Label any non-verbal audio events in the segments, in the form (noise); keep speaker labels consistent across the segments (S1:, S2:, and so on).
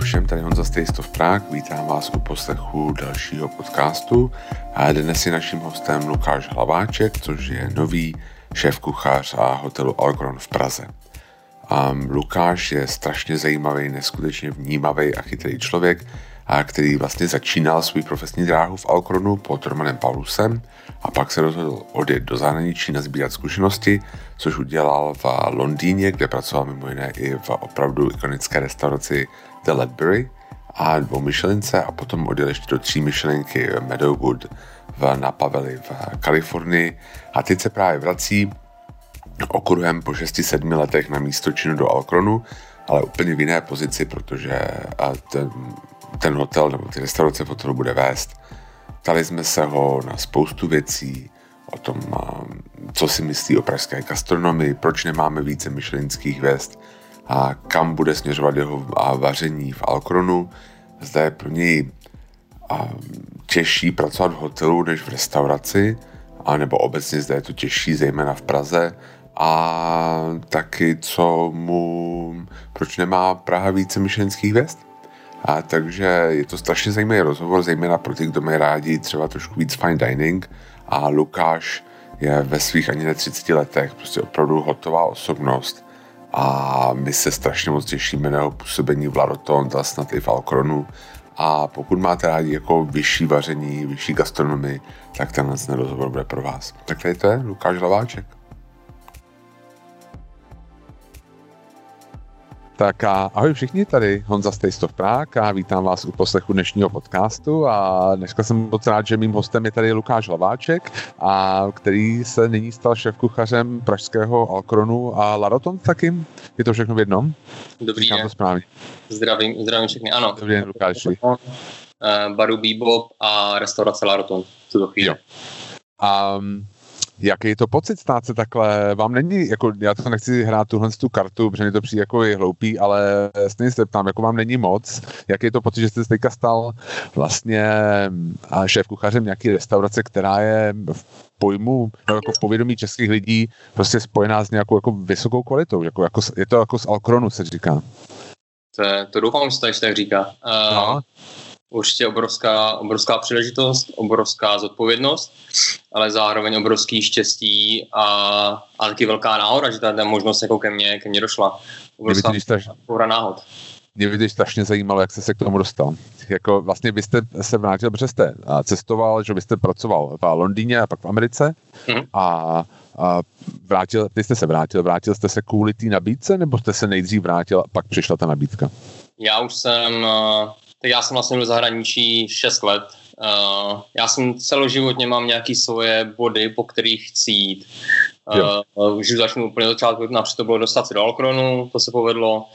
S1: všem, tady Honza Stejstov Prák, vítám vás u poslechu dalšího podcastu. A dnes je naším hostem Lukáš Hlaváček, což je nový šéf kuchař a hotelu Algron v Praze. Um, Lukáš je strašně zajímavý, neskutečně vnímavý a chytrý člověk, a který vlastně začínal svůj profesní dráhu v Alkronu pod Romanem Paulusem a pak se rozhodl odjet do zahraničí na sbírat zkušenosti, což udělal v Londýně, kde pracoval mimo jiné i v opravdu ikonické restauraci The Ledbury a dvou myšelince a potom odjel ještě do tří myšelinky Meadowwood v Napaveli v Kalifornii. A teď se právě vrací okruhem po 6-7 letech na místo činu do Alkronu, ale úplně v jiné pozici, protože ten, ten hotel nebo ty restaurace v hotelu bude vést. Ptali jsme se ho na spoustu věcí, o tom, co si myslí o pražské gastronomii, proč nemáme více myšelinských hvězd a kam bude směřovat jeho vaření v Alkronu. Zde je pro něj těžší pracovat v hotelu než v restauraci, a nebo obecně zde je to těžší, zejména v Praze, a taky co mu, proč nemá Praha více myšlenských hvězd. A takže je to strašně zajímavý rozhovor, zejména pro ty, kdo mají rádi třeba trošku víc fine dining a Lukáš je ve svých ani ne 30 letech prostě opravdu hotová osobnost a my se strašně moc těšíme na jeho působení v Laroton, a snad i v Alkronu a pokud máte rádi jako vyšší vaření, vyšší gastronomii, tak tenhle rozhovor bude pro vás. Tak tady to je Lukáš Laváček. Tak a ahoj všichni, tady Honza Stejstov Prák a vítám vás u poslechu dnešního podcastu a dneska jsem moc rád, že mým hostem je tady Lukáš Hlaváček, a který se nyní stal šéf-kuchařem pražského Alkronu a Laroton taky. Je to všechno v jednom?
S2: Dobrý den. to správně. Zdravím, zdravím všechny, ano.
S1: Dobrý den, Lukáši.
S2: Eh, baru Bebop a restaurace Laroton v tuto chvíli. Jo.
S1: Um, jaký je to pocit stát se takhle? Vám není, jako já to nechci hrát tuhle tu kartu, protože mi to přijde jako je hloupý, ale stejně se ptám, jako vám není moc, jaký je to pocit, že jste se teďka stal vlastně šéf kuchařem nějaký restaurace, která je v pojmu, no jako v povědomí českých lidí prostě spojená s nějakou jako vysokou kvalitou, jako, jako, je to jako z Alkronu se říká.
S2: To, to doufám, že to tak říká. Uh, no určitě obrovská, obrovská příležitost, obrovská zodpovědnost, ale zároveň obrovský štěstí a, a taky velká náhoda, že ta možnost jako ke mně, ke mně došla. Obrovská
S1: náhod. Mě by strašně zajímalo, jak jste se k tomu dostal. Jako vlastně byste se vrátil, protože jste cestoval, že byste pracoval v Londýně a pak v Americe hmm. a, a vrátil, ty jste se vrátil, vrátil jste se kvůli té nabídce, nebo jste se nejdřív vrátil a pak přišla ta nabídka?
S2: Já už jsem tak já jsem vlastně byl v zahraničí 6 let. Uh, já jsem celoživotně mám nějaký svoje body, po kterých chci jít. Uh, už začnu úplně začátku, například to bylo dostat se do Alkronu, to se povedlo.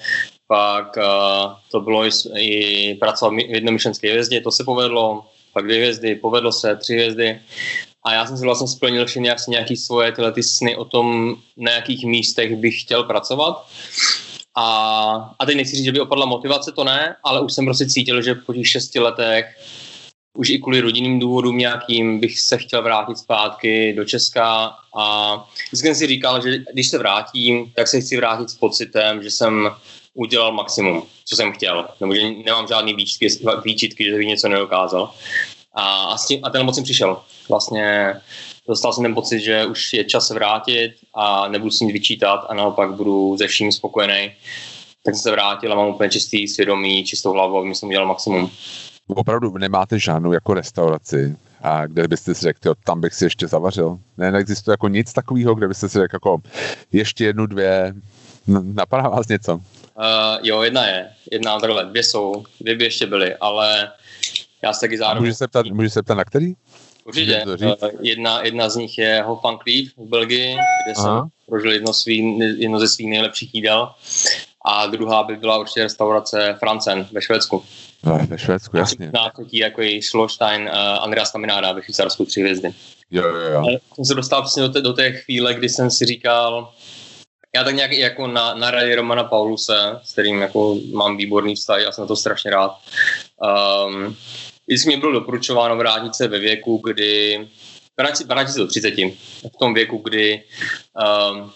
S2: Pak uh, to bylo i, i pracovat v jednomyšlenské hvězdě, to se povedlo. Pak dvě hvězdy, povedlo se, tři hvězdy. A já jsem si vlastně splnil všechny nějaké svoje tyhle ty sny o tom, na jakých místech bych chtěl pracovat. A, a teď nechci říct, že by opadla motivace, to ne, ale už jsem prostě cítil, že po těch šesti letech už i kvůli rodinným důvodům nějakým bych se chtěl vrátit zpátky do Česka a vždycky jsem si říkal, že když se vrátím, tak se chci vrátit s pocitem, že jsem udělal maximum, co jsem chtěl, nebo že nemám žádný výčitky, výčitky že bych něco nedokázal. A, a, s tím, a ten moc jsem přišel. Vlastně dostal jsem ten pocit, že už je čas vrátit a nebudu si nic vyčítat a naopak budu ze vším spokojený. Tak jsem se vrátil a mám úplně čistý svědomí, čistou hlavu, abych jsem udělal maximum.
S1: Opravdu nemáte žádnou jako restauraci, a kde byste si řekl, tam bych si ještě zavařil. Ne, neexistuje jako nic takového, kde byste si řekl jako ještě jednu, dvě, napadá vás něco? Uh,
S2: jo, jedna je, jedna takhle, dvě jsou, dvě by ještě byly, ale já se taky zároveň...
S1: Můžu se ptat, můžu se ptat na který?
S2: Určitě. Eh, jedna, jedna z nich je Hofan Cleave v Belgii, kde jsem prožil jedno, svý, jedno ze svých nejlepších jídel. A druhá by byla určitě restaurace Francen ve Švédsku.
S1: No, ve Švédsku, jasně.
S2: Na chutí jako i Schlostein uh, Andreas Kamináda ve Švýcarsku tři hvězdy.
S1: Jo, jo, jo. Ale
S2: jsem se dostal přesně do té, do té chvíle, kdy jsem si říkal, já tak nějak jako na, na rady Romana Pauluse, s kterým jako mám výborný vztah, já jsem na to strašně rád. Um, vždycky mi bylo doporučováno vrátit se ve věku, kdy vrátit, se do 30, v tom věku, kdy um,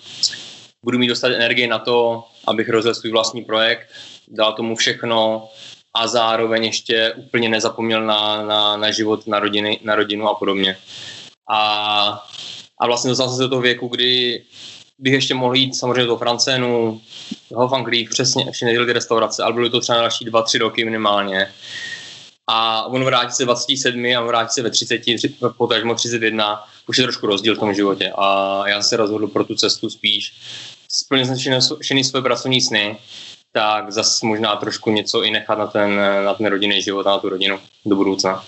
S2: budu mít dostat energii na to, abych rozjel svůj vlastní projekt, dal tomu všechno, a zároveň ještě úplně nezapomněl na, na, na život, na, rodiny, na rodinu a podobně. A, a vlastně dostal jsem se do toho věku, kdy bych ještě mohl jít samozřejmě do Francénu, do Hofangrief, přesně, ještě ty restaurace, ale byly to třeba další dva, tři roky minimálně. A on vrátí se 27 a on vrátí se ve 30, potažmo 31, už je trošku rozdíl v tom životě. A já se rozhodl pro tu cestu spíš splnit všechny své pracovní sny, tak zase možná trošku něco i nechat na ten, na ten rodinný život a na tu rodinu do budoucna.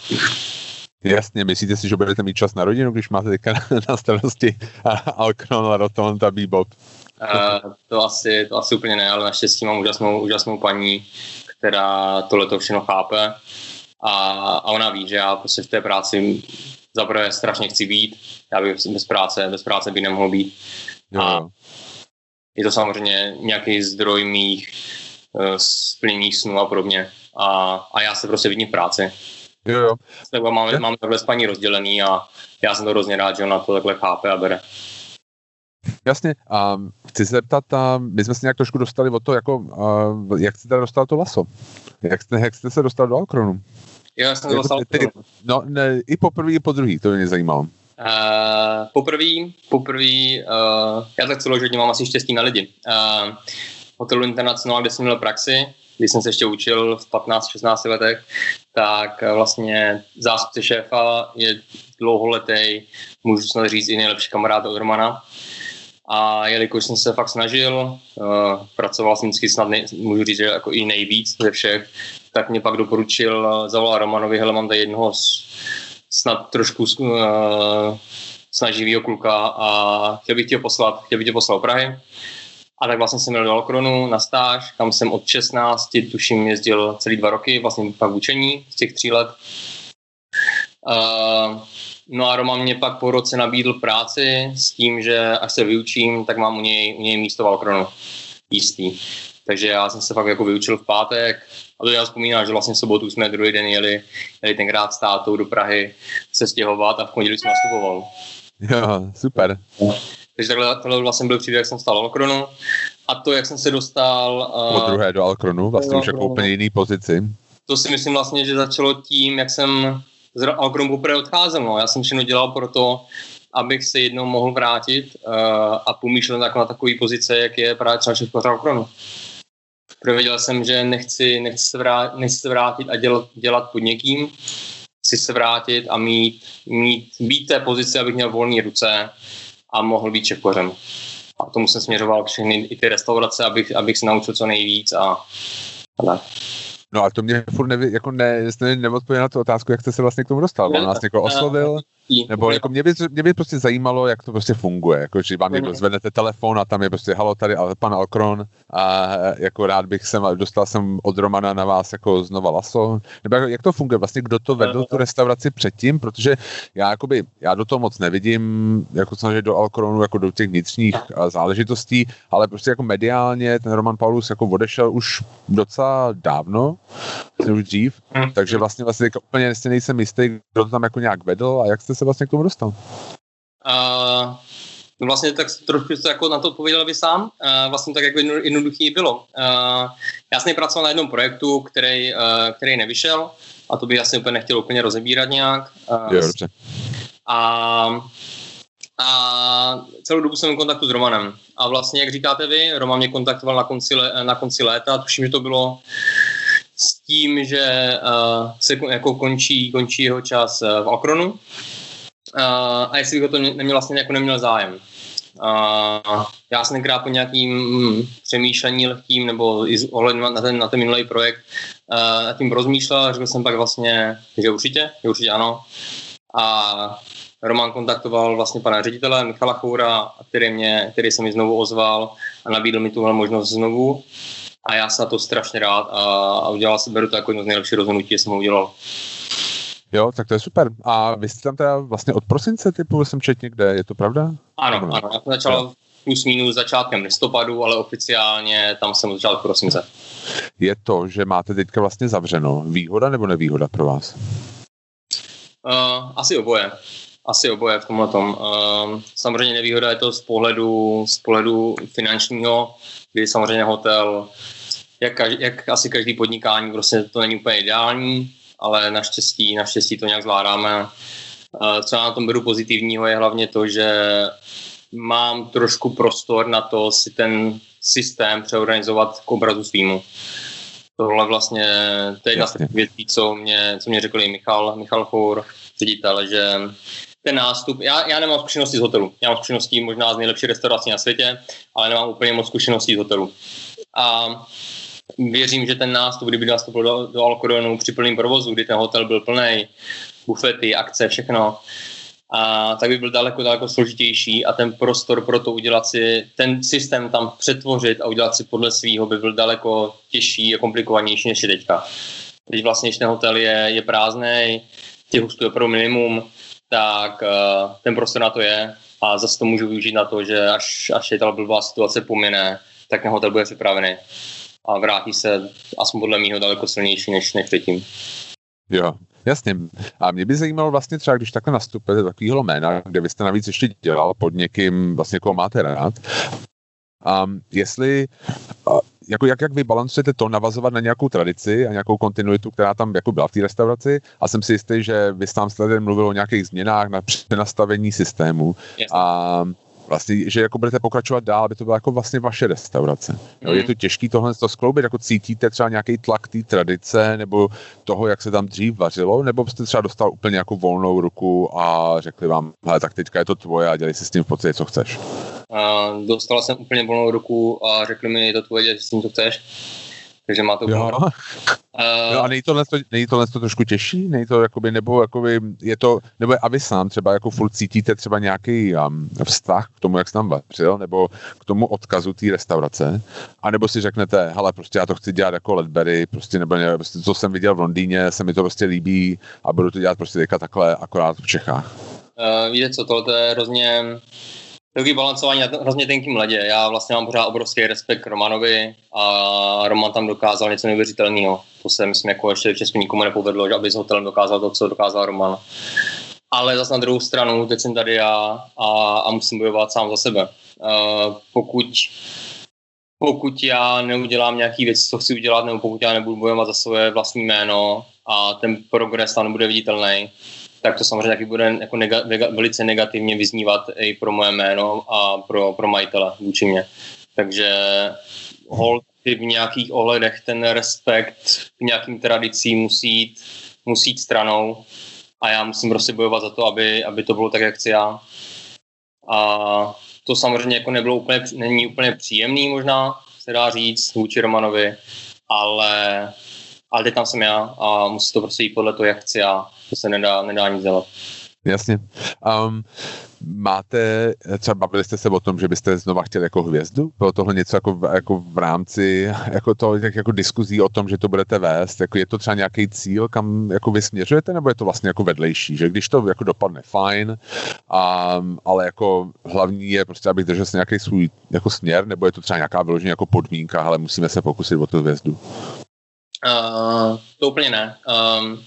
S1: Jasně, myslíte si, že budete mít čas na rodinu, když máte teďka na starosti Alkron, Rotond a Bebop?
S2: Uh, to, asi, to asi úplně ne, ale naštěstí mám úžasnou, úžasnou paní, která tohle to všechno chápe a, a ona ví, že já prostě v té práci zaprvé strašně chci být, já bych bez práce, bez práce by nemohl být. Jo. A je to samozřejmě nějaký zdroj mých uh, splněných snů a podobně. A, a já se prostě vidím v práci.
S1: Jo, jo.
S2: Tak máme, máme takhle s paní rozdělený a já jsem to hrozně rád, že ona to takhle chápe a bere.
S1: Jasně, a chci se zeptat, a my jsme se nějak trošku dostali o to, jako, a, jak jste dostal to laso? Jak jste, jak jste se dostal do Alkronu?
S2: Já jsem jako, dostal
S1: ty, No, ne, i po první, i po druhý, to mě zajímalo.
S2: Uh, poprvý, poprvý, uh, já tak celoživotně mám asi štěstí na lidi. Uh, hotelu International, kde jsem měl praxi, když jsem se ještě učil v 15-16 letech, tak vlastně zástupce šéfa je dlouholetý, můžu snad říct i nejlepší kamarád od Romana. A jelikož jsem se fakt snažil, uh, pracoval jsem vždycky snad, nej, můžu říct, že jako i nejvíc ze všech, tak mě pak doporučil, zavolal Romanovi, hele, mám tady jednoho snad trošku uh, snaživého kluka a chtěl bych tě poslat, chtěl bych tě poslat do Prahy. A tak vlastně jsem měl do Alkronu na stáž, kam jsem od 16, tuším, jezdil celý dva roky, vlastně pak učení z těch tří let. Uh, no a Roman mě pak po roce nabídl práci s tím, že až se vyučím, tak mám u něj, u něj místo v Alkronu. Jistý. Takže já jsem se fakt jako vyučil v pátek a to já vzpomínám, že vlastně v sobotu jsme druhý den jeli, jeli tenkrát s tátou do Prahy se stěhovat a v pondělí jsem nastupoval.
S1: Jo, super.
S2: Takže takhle, takhle vlastně byl příběh, jak jsem stál Alkronu. A to, jak jsem se dostal...
S1: Uh, po druhé do Alkronu, vlastně už jako úplně jiný pozici.
S2: To si myslím vlastně, že začalo tím, jak jsem z Alkronu poprvé odcházel. No. Já jsem všechno dělal pro to, abych se jednou mohl vrátit uh, a pomýšlel tak na takové pozice, jak je právě třeba Česko Alkronu. Prověděl jsem, že nechci, nechci, se, vrátit, nechci se vrátit a dělat, dělat pod někým. Chci se vrátit a mít, mít, být té pozici, abych měl volné ruce, a mohl být šefkořem. A tomu jsem směřoval všechny i ty restaurace, abych, abych se naučil co nejvíc a, a tak.
S1: No a to mě furt neví, jako ne, ne, neodpověděl na tu otázku, jak jste se vlastně k tomu dostal. On nás někoho oslovil? Nebo jako mě by, mě by prostě zajímalo, jak to prostě funguje. Jako, že vám někdo zvednete telefon a tam je prostě halo tady pan Alkron a jako rád bych sem, dostal jsem od Romana na vás jako znova laso. Nebo jak, jak to funguje? Vlastně kdo to vedl tu restauraci předtím? Protože já jakoby, já do toho moc nevidím, jako samozřejmě do Alkronu, jako do těch vnitřních záležitostí, ale prostě jako mediálně ten Roman Paulus jako odešel už docela dávno, už dřív, hmm. takže vlastně vlastně úplně nejsem jistý, kdo to tam jako nějak vedl a jak jste se vlastně k tomu dostal?
S2: Uh, no vlastně tak trošku jste jako na to odpověděl vy sám. Uh, vlastně tak jako jednoduchý bylo. Uh, já jsem pracoval na jednom projektu, který, uh, který nevyšel a to bych asi úplně nechtěl úplně rozebírat nějak.
S1: Uh, jo, dobře.
S2: A a celou dobu jsem v kontaktu s Romanem. A vlastně, jak říkáte vy, Roman mě kontaktoval na konci, na konci léta, tuším, že to bylo s tím, že uh, se jako končí, končí jeho čas v Akronu Uh, a jestli bych o to neměl vlastně jako neměl zájem. Uh, já jsem tenkrát po nějakým mm, přemýšlení lehkým nebo i ohledem na ten, na ten minulý projekt uh, nad tím rozmýšlel a řekl jsem pak vlastně, že určitě, že určitě ano. A Roman kontaktoval vlastně pana ředitele Michala Choura, který, mě, který se mi znovu ozval a nabídl mi tuhle možnost znovu. A já jsem na to strašně rád a, a udělal jsem, beru to jako jedno z nejlepších rozhodnutí, jsem ho udělal.
S1: Jo, tak to je super. A vy jste tam teda vlastně od prosince typu jsem čet někde, je to pravda?
S2: Ano, ano, ano. já jsem začal plus minus začátkem listopadu, ale oficiálně tam jsem začal od prosince.
S1: Je to, že máte teďka vlastně zavřeno, výhoda nebo nevýhoda pro vás?
S2: Uh, asi oboje. Asi oboje v tomhle tom. Uh, samozřejmě nevýhoda je to z pohledu, z pohledu finančního, kdy samozřejmě hotel jak, jak asi každý podnikání, prostě to není úplně ideální, ale naštěstí, naštěstí to nějak zvládáme. Co já na tom beru pozitivního je hlavně to, že mám trošku prostor na to si ten systém přeorganizovat k obrazu svýmu. Tohle vlastně, to je jedna z těch věcí, co mě, co mě řekl i Michal, Michal Four, ředitel, že ten nástup, já, já nemám zkušenosti z hotelu, já mám zkušenosti možná z nejlepší restaurací na světě, ale nemám úplně moc zkušeností z hotelu. A věřím, že ten nástup, kdyby nastoupil do, do Alkoronu při plném provozu, kdy ten hotel byl plný, bufety, akce, všechno, a tak by byl daleko, daleko složitější a ten prostor pro to udělat si, ten systém tam přetvořit a udělat si podle svého by byl daleko těžší a komplikovanější než je teďka. Když vlastně, když ten hotel je, je prázdný, těch hostů je pro minimum, tak uh, ten prostor na to je a zase to můžu využít na to, že až, až je ta blbá situace pomine, tak ten hotel bude připravený a vrátí se aspoň podle mého daleko silnější než, než předtím.
S1: Jo, Jasně. A mě by zajímalo vlastně třeba, když takhle nastupujete takovýhle jména, kde vy jste navíc ještě dělal pod někým, vlastně koho máte rád, um, jestli jako jak, jak vy balancujete to navazovat na nějakou tradici a nějakou kontinuitu, která tam jako byla v té restauraci a jsem si jistý, že vy jste tam mluvil o nějakých změnách na přenastavení systému Jasně. a vlastně, že jako budete pokračovat dál, aby to byla jako vlastně vaše restaurace. Jo, mm. Je to těžké tohle to skloubit, jako cítíte třeba nějaký tlak té tradice nebo toho, jak se tam dřív vařilo, nebo jste třeba dostal úplně jako volnou ruku a řekli vám, hele, tak teďka je to tvoje a dělej si s tím v podstatě, co chceš.
S2: Uh, dostal jsem úplně volnou ruku a řekli mi, je to tvoje, dělej si s tím, co chceš takže má to jo. Uh, (laughs)
S1: no a není tohle, to, není tohle to trošku těžší? Není to jakoby, nebo jakoby je to, nebo a vy sám třeba jako furt cítíte třeba nějaký um, vztah k tomu, jak jste tam vařil, nebo k tomu odkazu té restaurace, a nebo si řeknete, hele, prostě já to chci dělat jako Ledbery, prostě nebo ne, prostě co jsem viděl v Londýně, se mi to prostě líbí a budu to dělat prostě teďka takhle akorát v Čechách.
S2: Uh, víte co, tohle je hrozně takový balancování na hrozně tenkým ledě. Já vlastně mám pořád obrovský respekt k Romanovi a Roman tam dokázal něco neuvěřitelného. To se myslím jako ještě v Česku nikomu nepovedlo, že aby s hotelem dokázal to, co dokázal Roman. Ale zase na druhou stranu, teď jsem tady já a, a musím bojovat sám za sebe. Uh, pokud pokud já neudělám nějaký věc, co chci udělat, nebo pokud já nebudu bojovat za svoje vlastní jméno a ten progres tam nebude viditelný, tak to samozřejmě taky bude jako nega, velice negativně vyznívat i pro moje jméno a pro, pro majitele vůči mě. Takže hold v nějakých ohledech ten respekt k nějakým tradicím musí jít, musí jít stranou a já musím prostě bojovat za to, aby, aby to bylo tak, jak chci já. A to samozřejmě jako nebylo úplně, není úplně příjemný možná, se dá říct, vůči Romanovi, ale, ale teď tam jsem já a musí to prostě jít podle toho, jak chci já to se nedá, nedá nic dělat.
S1: Jasně. Um, máte, třeba bavili jste se o tom, že byste znova chtěli jako hvězdu? Bylo tohle něco jako v, jako v rámci jako to, jak, jako diskuzí o tom, že to budete vést? Jako je to třeba nějaký cíl, kam jako vy směřujete, nebo je to vlastně jako vedlejší? Že když to jako dopadne fajn, um, ale jako hlavní je prostě, abych držel si nějaký svůj jako směr, nebo je to třeba nějaká vyloženě jako podmínka, ale musíme se pokusit o tu hvězdu?
S2: Uh, to úplně ne. Um,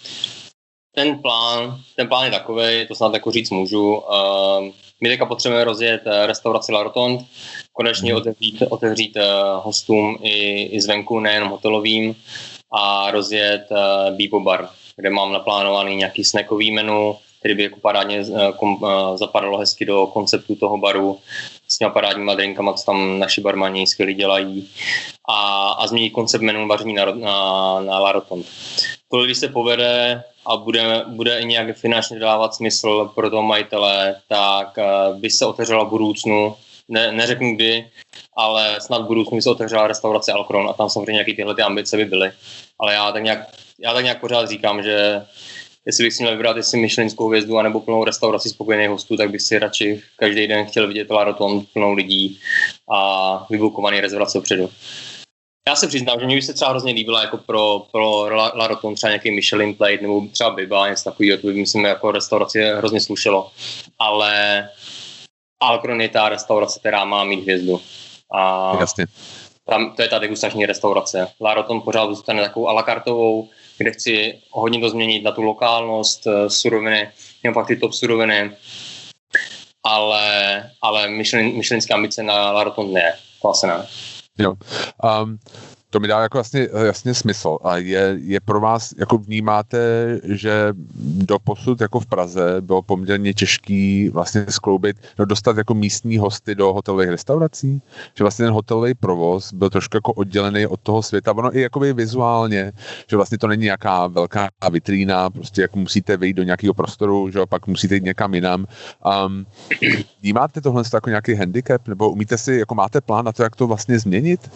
S2: ten plán, ten plán je takový, to snad jako říct můžu. Uh, my teďka potřebujeme rozjet eh, restauraci La Rotonde, konečně mm. otevřít, otevřít uh, hostům i, i zvenku, nejenom hotelovým, a rozjet uh, Bibo Bar, kde mám naplánovaný nějaký snackový menu, který by jako parádně kom, zapadalo hezky do konceptu toho baru s těma parádníma drinkama, co tam naši barmani skvělí dělají a, a změnit koncept menu vaření na, na, na La. Tohle, když se povede, a bude, bude i nějak finančně dávat smysl pro toho majitele, tak uh, by se otevřela budoucnu, ne, neřeknu kdy, ale snad v budoucnu by se otevřela restaurace Alkron a tam samozřejmě nějaké tyhle ty ambice by byly. Ale já tak nějak, já tak nějak pořád říkám, že jestli bych si měl vybrat jestli myšlenskou hvězdu anebo plnou restauraci spokojených hostů, tak bych si radši každý den chtěl vidět La plnou lidí a vybukovaný rezervace předu. Já se přiznám, že mě by se třeba hrozně líbila jako pro, pro La Roton třeba nějaký Michelin plate nebo třeba Biba, něco takového, to by myslím jako restauraci hrozně slušelo. Ale Alcron je ta restaurace, která má mít hvězdu. A
S1: Jasně.
S2: Tam, to je ta degustační restaurace. La Roton pořád zůstane takovou a la kartovou, kde chci hodně to změnit na tu lokálnost, eh, suroviny, jenom fakt ty top suroviny, ale, ale myšlen, myšlenské ambice na La Roton ne, to asi ne.
S1: Jo. Um, to mi dá jako jasně, jasně smysl. A je, je pro vás, jako vnímáte, že do posud jako v Praze bylo poměrně těžký vlastně skloubit, no dostat jako místní hosty do hotelových restaurací? Že vlastně ten hotelový provoz byl trošku jako oddělený od toho světa. Ono i jakoby vizuálně, že vlastně to není nějaká velká vitrína, prostě jako musíte vyjít do nějakého prostoru, že pak musíte jít někam jinam. Um, vnímáte tohle jako nějaký handicap, nebo umíte si, jako máte plán na to, jak to vlastně změnit?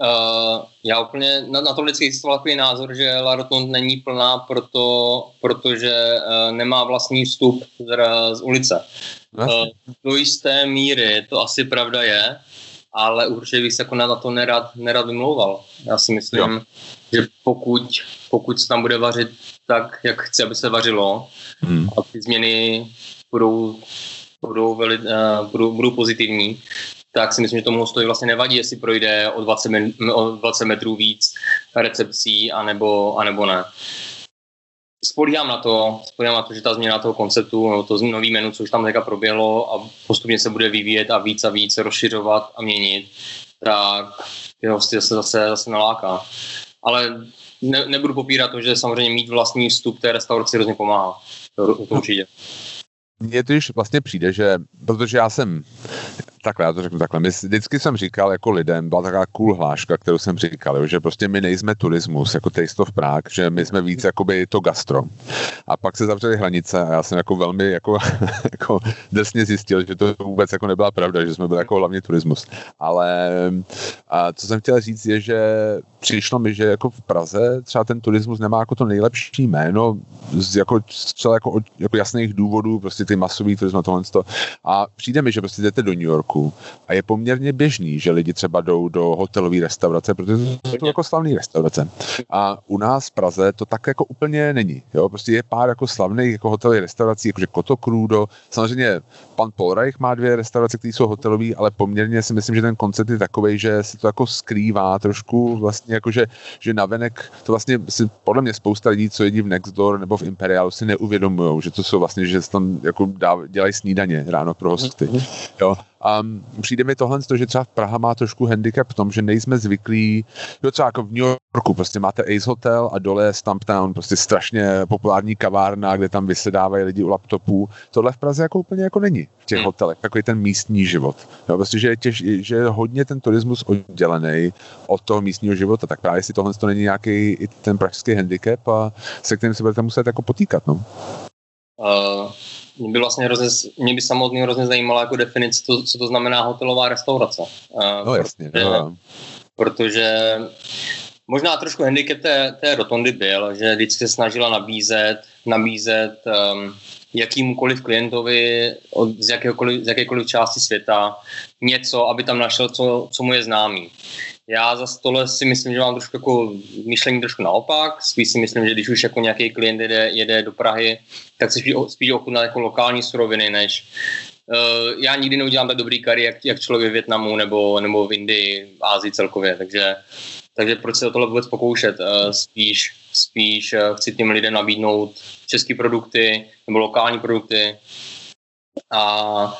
S2: Uh, já úplně na, na to vždycky existoval takový názor, že La Rotonde není plná, proto, protože uh, nemá vlastní vstup z, z ulice. Uh, do jisté míry to asi pravda je, ale určitě bych se jako na to nerad, nerad vymlouval. Já si myslím, jo. že pokud, pokud se tam bude vařit tak, jak chci, aby se vařilo, hmm. a ty změny budou, budou, veli, uh, budou, budou pozitivní, tak si myslím, že tomu hostovi vlastně nevadí, jestli projde o 20, o 20 metrů víc recepcí, anebo, anebo ne. Spolíhám na to, spolíhám na to, že ta změna toho konceptu, no, to nový menu, co už tam teďka proběhlo a postupně se bude vyvíjet a víc a víc rozšiřovat a měnit, tak ty hosty se zase, zase naláká. Ale ne, nebudu popírat to, že samozřejmě mít vlastní vstup té restauraci hrozně pomáhá. To, to určitě.
S1: Mně to vlastně přijde, že, protože já jsem takhle, já to řeknu takhle. My vždycky jsem říkal jako lidem, byla taková cool hláška, kterou jsem říkal, že prostě my nejsme turismus, jako Taste of Prague, že my jsme víc jakoby to gastro. A pak se zavřely hranice a já jsem jako velmi jako, (laughs) jako desně zjistil, že to vůbec jako nebyla pravda, že jsme byli jako hlavně turismus. Ale a co jsem chtěl říct je, že přišlo mi, že jako v Praze třeba ten turismus nemá jako to nejlepší jméno z jako, třeba jako, jako jasných důvodů, prostě ty masový turismus a tohle. A přijde mi, že prostě jdete do New Yorku a je poměrně běžný, že lidi třeba jdou do hotelové restaurace, protože to jsou jako slavné restaurace. A u nás v Praze to tak jako úplně není. Jo? Prostě je pár jako slavných jako hotelových restaurací, jakože Koto Crudo. Samozřejmě pan Polreich má dvě restaurace, které jsou hotelové, ale poměrně si myslím, že ten koncept je takový, že se to jako skrývá trošku vlastně jako, že, navenek to vlastně si podle mě spousta lidí, co jedí v Nextdoor nebo v Imperialu, si neuvědomují, že to jsou vlastně, že se tam jako dělají snídaně ráno pro hosty. Jo? A přijde mi tohle, že třeba Praha má trošku handicap v tom, že nejsme zvyklí, jo třeba jako v New Yorku, prostě máte Ace Hotel a dole je Stumptown, prostě strašně populární kavárna, kde tam vysedávají lidi u laptopů. Tohle v Praze jako úplně jako není v těch hotelech, takový ten místní život. Jo, prostě, že je, těž, že je hodně ten turismus oddělený od toho místního života, tak právě si tohle to není nějaký i ten pražský handicap a se kterým se budete muset jako potýkat. No.
S2: Uh, mě by vlastně hrozně, mě by samotný hrozně zajímalo jako definice, to, co to znamená hotelová restaurace.
S1: Uh, no jasně.
S2: Protože, no. protože možná trošku handicap té, té rotondy byl, že vždycky se snažila nabízet, nabízet um, jakýmukoliv klientovi od, z, jakékoliv, z jakékoliv části světa něco, aby tam našel, co, co mu je známý. Já za tohle si myslím, že mám trošku jako myšlení trošku naopak. Spíš si myslím, že když už jako nějaký klient jede, jede do Prahy, tak si spíš, spíš ochutná jako lokální suroviny, než uh, já nikdy neudělám tak dobrý kary, jak, jak člověk v Větnamu nebo, nebo v Indii, v Ázii celkově, takže, takže proč se o tohle vůbec pokoušet? Uh, spíš, spíš uh, chci těm lidem nabídnout české produkty nebo lokální produkty a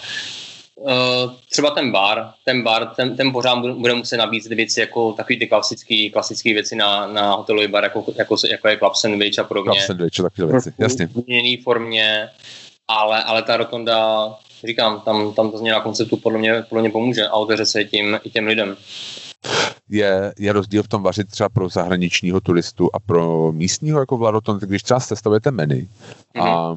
S2: třeba ten bar, ten bar, ten, ten pořád bude muset nabízet věci jako takový ty klasické klasické věci na, na hotelový bar, jako, jako, jako je club sandwich a podobně.
S1: Club sandwich, takové věci, jasně.
S2: V jiné formě, ale, ale ta rotonda, říkám, tam, tam to změna konceptu podle mě, podle mě pomůže a otevře se tím, i těm lidem.
S1: Je, je rozdíl v tom vařit třeba pro zahraničního turistu a pro místního jako Vladoton, když třeba sestavujete menu, mm-hmm. a,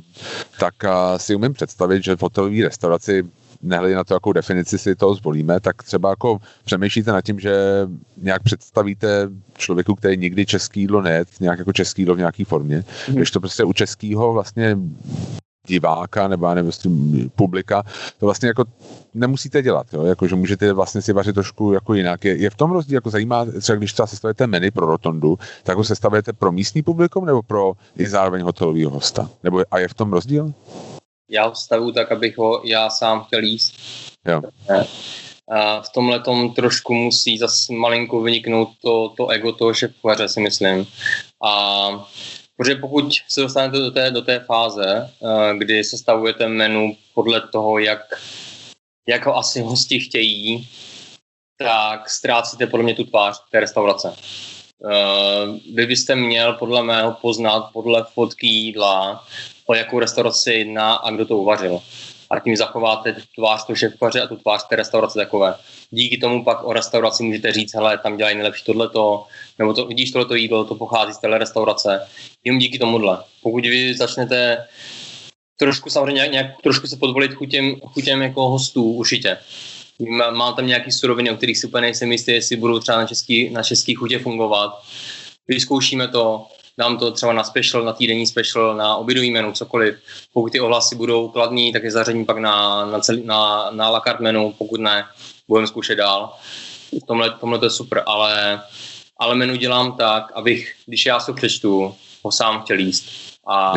S1: tak a, si umím představit, že v hotelové restauraci nehledě na to, jakou definici si toho zvolíme, tak třeba jako přemýšlíte nad tím, že nějak představíte člověku, který nikdy český jídlo nejet, nějak jako český jídlo v nějaké formě, mm. když to prostě u českého vlastně diváka nebo nevím, prostě publika, to vlastně jako nemusíte dělat, jo? Jako, že můžete vlastně si vařit trošku jako jinak. Je, je v tom rozdíl, jako zajímá, třeba když třeba sestavujete menu pro rotondu, tak ho sestavujete pro místní publikum nebo pro i zároveň hotelového hosta? Nebo a je v tom rozdíl?
S2: Já ho stavu tak, abych ho já sám chtěl jíst.
S1: Jo.
S2: A v tomhle tom trošku musí zase malinko vyniknout to, to ego toho šefkuchaře, si myslím. A protože pokud se dostanete do té, do té fáze, kdy sestavujete menu podle toho, jak, jak ho asi hosti chtějí, tak ztrácíte podle mě tu tvář té restaurace. Uh, vy byste měl podle mého poznat podle fotky jídla, o jakou restauraci jedná a kdo to uvařil. A tím zachováte tu tvář toho šéfkaře a tu tvář té restaurace takové. Díky tomu pak o restauraci můžete říct, hele, tam dělají nejlepší tohleto, nebo to, vidíš tohleto jídlo, to pochází z téhle restaurace. Jenom díky tomuhle. Pokud vy začnete trošku samozřejmě nějak, nějak trošku se podvolit chutěm, chutěm jako hostů, určitě. Mám tam nějaký suroviny, o kterých si úplně nejsem jistý, jestli budou třeba na český, na český chutě fungovat. Vyzkoušíme to, dám to třeba na special, na týdenní special, na obědový menu, cokoliv. Pokud ty ohlasy budou kladní, tak je zařadím pak na, na, celý, na, na la carte menu, pokud ne, budeme zkoušet dál. V tomhle, tomhle to je super, ale, ale menu dělám tak, abych, když já si ho přečtu, ho sám chtěl jíst. A,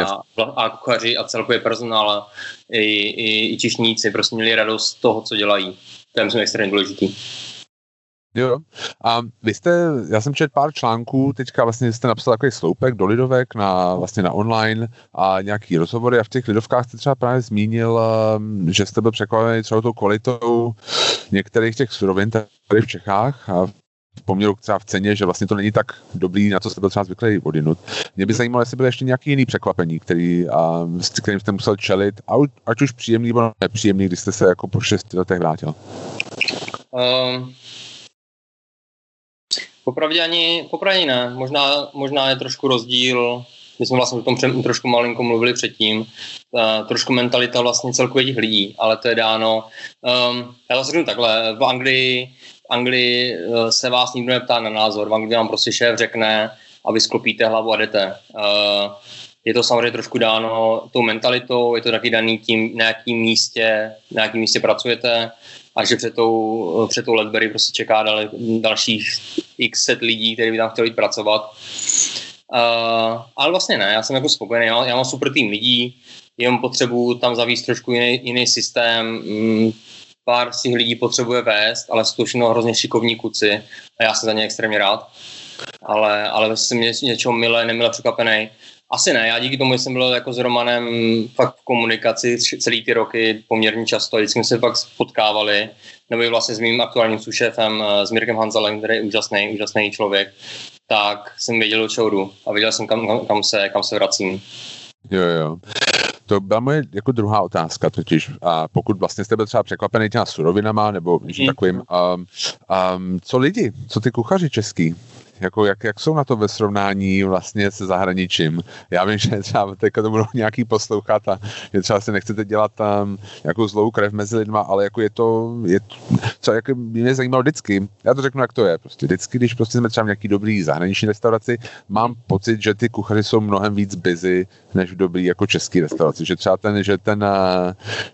S2: a kuchaři a celkově personál i, i, i čišníci prostě měli radost z toho, co dělají. To je myslím extrémně důležitý.
S1: Jo, a vy jste, já jsem četl pár článků, teďka vlastně jste napsal takový sloupek do Lidovek na, vlastně na online a nějaký rozhovory a v těch Lidovkách jste třeba právě zmínil, um, že jste byl překvapený třeba tou kvalitou některých těch surovin tady v Čechách a v poměru třeba v ceně, že vlastně to není tak dobrý, na co jste byl třeba zvyklý odinut. Mě by zajímalo, jestli byly ještě nějaký jiný překvapení, který, a, s kterým jste musel čelit, ať už příjemný nebo nepříjemný, když jste se jako po šesti letech vrátil. Um,
S2: Popravdě ani, popravdě ne. Možná, možná je trošku rozdíl, my jsme vlastně o tom před, trošku malinko mluvili předtím, uh, trošku mentalita vlastně celkově těch lidí, ale to je dáno. Um, já to řeknu takhle, v Anglii, v Anglii uh, se vás nikdo neptá na názor, v Anglii vám prostě šéf řekne a vy sklopíte hlavu a jdete. Uh, je to samozřejmě trošku dáno tou mentalitou, je to taky daný tím, na jakým místě, na jakým místě pracujete, a že před tou, před tou Ledberry prostě čeká dal, dalších x set lidí, kteří by tam chtěli pracovat. Uh, ale vlastně ne, já jsem jako spokojený, já, já mám super tým lidí, jenom potřebuji tam zavíst trošku jiný, jiný systém, mm, pár z těch lidí potřebuje vést, ale jsou to hrozně šikovní kuci a já jsem za ně extrémně rád. Ale, ale jsem ně, něčeho milé, nemile překvapený. Asi ne, já díky tomu jsem byl jako s Romanem fakt v komunikaci celý ty roky poměrně často, vždycky jsme se fakt potkávali, nebo i vlastně s mým aktuálním sušefem, eh, s Mirkem Hanzelem, který je úžasný, úžasný člověk, tak jsem věděl, do čeho jdu a věděl jsem, kam, kam, se, kam se vracím.
S1: Jo, jo. To byla moje jako druhá otázka totiž. A pokud vlastně jste byl třeba překvapený těma surovinama nebo mm. takovým, um, um, co lidi, co ty kuchaři český? Jako jak, jak jsou na to ve srovnání vlastně se zahraničím? Já vím, (laughs) že třeba teďka to budou nějaký poslouchat a že třeba si nechcete dělat tam jako zlou krev mezi lidma, ale jako je to, je, co jako mě zajímalo vždycky, já to řeknu, jak to je, prostě vždycky, když prostě jsme třeba v nějaký dobrý zahraniční restauraci, mám pocit, že ty kuchaři jsou mnohem víc busy, než v dobrý jako český restauraci, že třeba ten, že ten,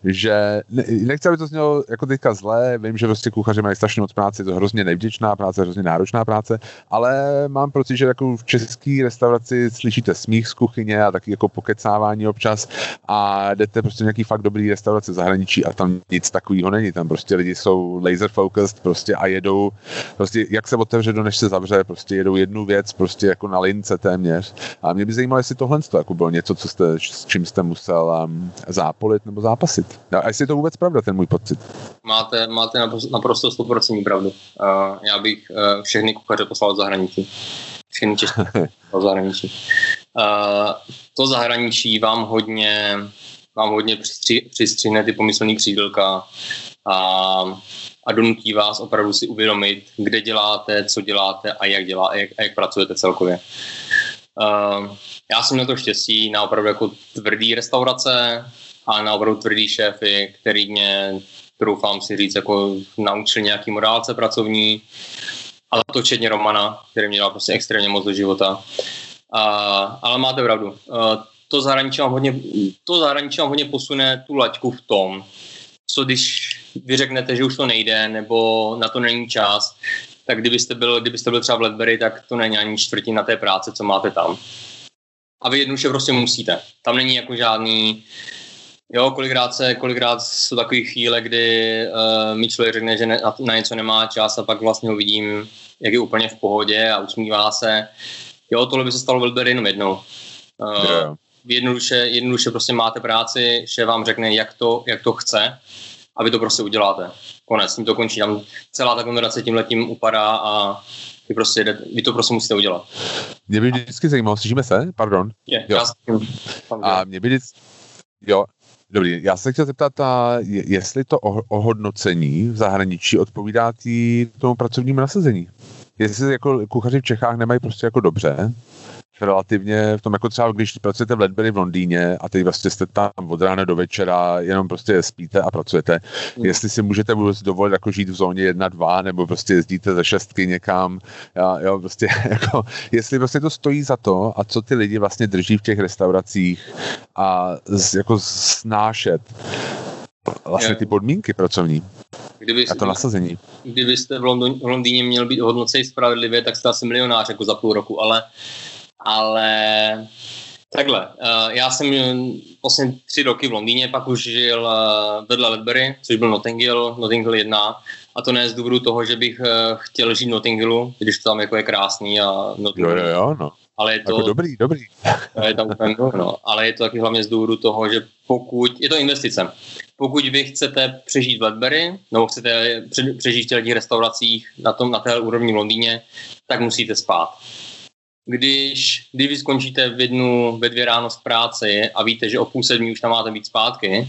S1: že nechci, aby to znělo jako teďka zlé, vím, že prostě kuchaři mají strašně moc práce, je to hrozně nevděčná práce, hrozně náročná práce, ale mám pocit, že jako v české restauraci slyšíte smích z kuchyně a taky jako pokecávání občas a jdete prostě nějaký fakt dobrý restaurace zahraničí a tam nic takového není. Tam prostě lidi jsou laser focused prostě a jedou prostě jak se otevře do než se zavře, prostě jedou jednu věc prostě jako na lince téměř. A mě by zajímalo, jestli tohle to jako bylo něco, co jste, s čím jste musel um, zápolit nebo zápasit. A jestli je to vůbec pravda, ten můj pocit.
S2: Máte, máte naprosto 100% pravdu. Uh, já bych uh, všechny kuchaře poslal zahraničí zahraničí. Všechny v (laughs) zahraničí. Uh, to zahraničí vám hodně, vám hodně přistři, přistřihne ty pomyslný křídelka a, a donutí vás opravdu si uvědomit, kde děláte, co děláte a jak, dělá, a jak, a jak pracujete celkově. Uh, já jsem na to štěstí na opravdu jako tvrdý restaurace a na opravdu tvrdý šéfy, který mě, troufám si říct, jako naučil nějaký morálce pracovní, ale to včetně Romana, který mě dal prostě extrémně moc do života. A, ale máte pravdu. To zahraničí, vám hodně, to zahraničí vám hodně posune tu laťku v tom, co když vy řeknete, že už to nejde, nebo na to není čas, tak kdybyste byl, kdybyste byl třeba v Ledbury, tak to není ani čtvrtina té práce, co máte tam. A vy jednoduše prostě musíte. Tam není jako žádný, Jo, kolikrát, se, kolikrát jsou takové chvíle, kdy uh, mi člověk řekne, že ne, na, na něco nemá čas a pak vlastně ho vidím, jak je úplně v pohodě a usmívá se. Jo, tohle by se stalo velmi jenom jednou. Uh, yeah. jednoduše, jednoduše prostě máte práci, že vám řekne, jak to, jak to chce a vy to prostě uděláte. Konec, tím to končí. Tam celá ta konverzace tím letím upadá a vy, prostě jde, vy to prostě musíte udělat.
S1: Mě by vždycky zajímalo, slyšíme se? Pardon.
S2: Je, jo. Já
S1: a mě by vždycky, jo, Dobrý, já se chtěl zeptat, a jestli to ohodnocení v zahraničí odpovídá tý, tomu pracovnímu nasazení. Jestli jako kuchaři v Čechách nemají prostě jako dobře, relativně v tom, jako třeba když pracujete v Ledbury v Londýně a teď vlastně jste tam od rána do večera, jenom prostě spíte a pracujete, mm. jestli si můžete vůbec dovolit jako žít v zóně 1, 2, nebo prostě jezdíte ze šestky někam, a, jo, prostě (laughs) jako, jestli prostě to stojí za to a co ty lidi vlastně drží v těch restauracích a z, jako snášet vlastně ty podmínky pracovní. Kdyby, a to nasazení.
S2: Kdybyste v, London, v Londýně měl být hodnocený spravedlivě, tak jste asi milionář jako za půl roku, ale ale takhle, uh, já jsem vlastně tři roky v Londýně, pak už žil uh, vedle Ledbury, což byl Notting Hill, Notting Hill 1, a to ne z důvodu toho, že bych chtěl žít v Notting Hillu, když to tam jako je krásný a
S1: Notting Jo, jo, jo, no.
S2: Ale je to,
S1: jako dobrý, dobrý.
S2: Je tam úplně, no, ale je to taky hlavně z důvodu toho, že pokud, je to investice, pokud vy chcete přežít v Ledbury, nebo chcete přežít v těch restauracích na, tom, na té úrovni v Londýně, tak musíte spát když, když vy skončíte v jednu, ve dvě ráno z práce a víte, že o půl sedmi už tam máte být zpátky,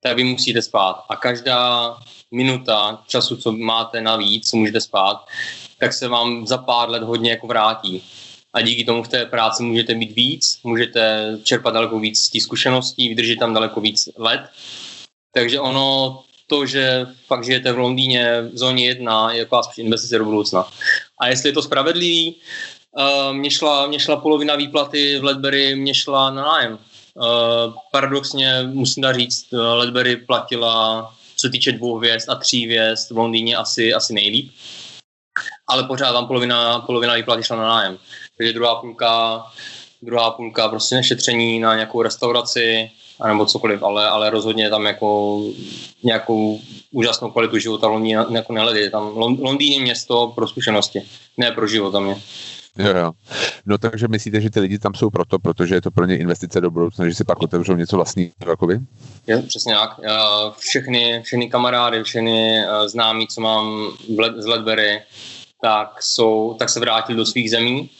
S2: tak vy musíte spát. A každá minuta času, co máte navíc, co můžete spát, tak se vám za pár let hodně jako vrátí. A díky tomu v té práci můžete být víc, můžete čerpat daleko víc z té zkušeností, vydržet tam daleko víc let. Takže ono, to, že fakt žijete v Londýně v zóně 1, je jako investice do budoucna. A jestli je to spravedlivý, Uh, mě, šla, mě šla polovina výplaty v Ledbury, mě šla na nájem. Uh, paradoxně musím dát říct, uh, Ledbury platila, co týče dvou hvězd a tří hvězd v Londýně asi, asi nejlíp. Ale pořád tam polovina, polovina výplaty šla na nájem. Takže druhá půlka, druhá půlka prostě nešetření na nějakou restauraci, nebo cokoliv, ale, ale rozhodně tam jako nějakou úžasnou kvalitu života v Londýně jako nehledí. Tam Londýn je město pro zkušenosti, ne pro život tam je.
S1: Jo, jo. No takže myslíte, že ty lidi tam jsou proto, protože je to pro ně investice do budoucna, že si pak otevřou něco vlastního, jakoby?
S2: Je, přesně tak. Všechny, všechny kamarády, všechny eh, známí, co mám z Ledbury, tak, jsou, tak se vrátili do svých zemí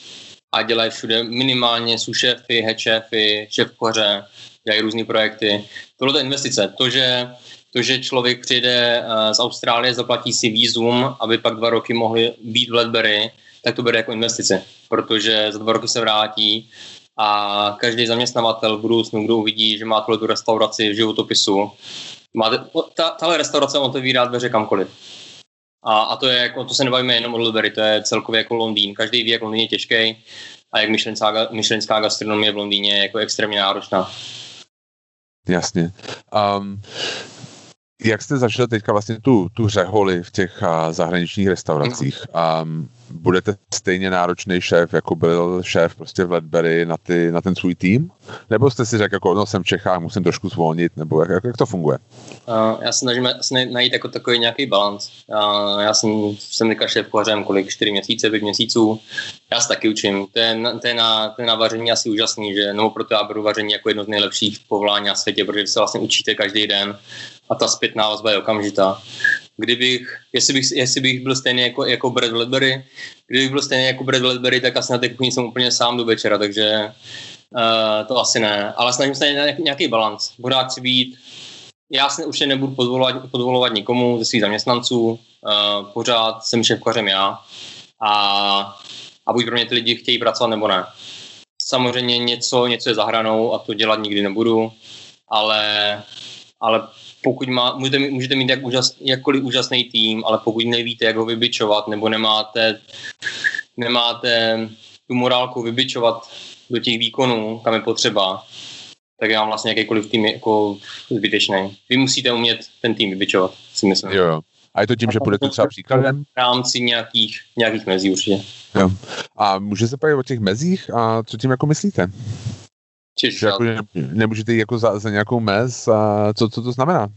S2: a dělají všude minimálně jsou šéfy, head šéfy, šéf koře, dělají různé projekty. Tohle je investice. To, že to, že člověk přijde eh, z Austrálie, zaplatí si výzum, aby pak dva roky mohli být v Ledbury, tak to bere jako investice, protože za dva roky se vrátí a každý zaměstnavatel v budoucnu, kdo uvidí, že má tuhle tu restauraci v životopisu, máte, ta, tahle restaurace otevírá dveře kamkoliv. A, a to je jako, to se nebavíme jenom o Lidbury, to je celkově jako Londýn. Každý ví, jak Londýn je těžký a jak myšlenská, myšlenská gastronomie v Londýně je jako extrémně náročná.
S1: Jasně. Um, jak jste začali teďka vlastně tu, tu řeholi v těch uh, zahraničních restauracích? Um, budete stejně náročný šéf, jako byl šéf prostě v Ledbury na, ty, na ten svůj tým? Nebo jste si řekl, jako no, jsem v Čechách, musím trošku zvolnit, nebo jak, jak, jak to funguje?
S2: Uh, já se snažím najít jako takový nějaký balans. Uh, já jsem, jsem teďka šéf kuchařem kolik, 4 měsíce, 5 měsíců. Já se taky učím. To je, to je, na, to je na vaření asi úžasný, že nebo proto já beru vaření jako jedno z nejlepších povolání na světě, protože se vlastně učíte každý den a ta zpětná vazba je okamžitá kdybych, jestli bych, jestli bych byl stejný jako, jako Brad Ledbury, kdybych byl stejný jako Brad Ledbury, tak asi na té kuchyni jsem úplně sám do večera, takže uh, to asi ne. Ale snažím se nějaký balans. Pořád chci být, já se určitě nebudu podvolovat, podvolovat nikomu ze svých zaměstnanců, uh, pořád jsem šéfkařem já a, a buď pro mě ty lidi chtějí pracovat nebo ne. Samozřejmě něco, něco je zahranou a to dělat nikdy nebudu, ale, ale pokud má, můžete, mít, můžete mít jak úžas, jakkoliv úžasný tým, ale pokud nevíte, jak ho vybičovat, nebo nemáte, nemáte tu morálku vybičovat do těch výkonů, kam je potřeba, tak je vám vlastně jakýkoliv tým jako zbytečný. Vy musíte umět ten tým vybičovat, si myslím.
S1: Jo, jo. A je to tím, že budete třeba příkladem?
S2: V rámci nějakých, nějakých mezí určitě.
S1: Jo. A může se bavit o těch mezích a co tím jako myslíte? Čiž že jako, nemůžete jít jako za, za nějakou mez a co, co to znamená?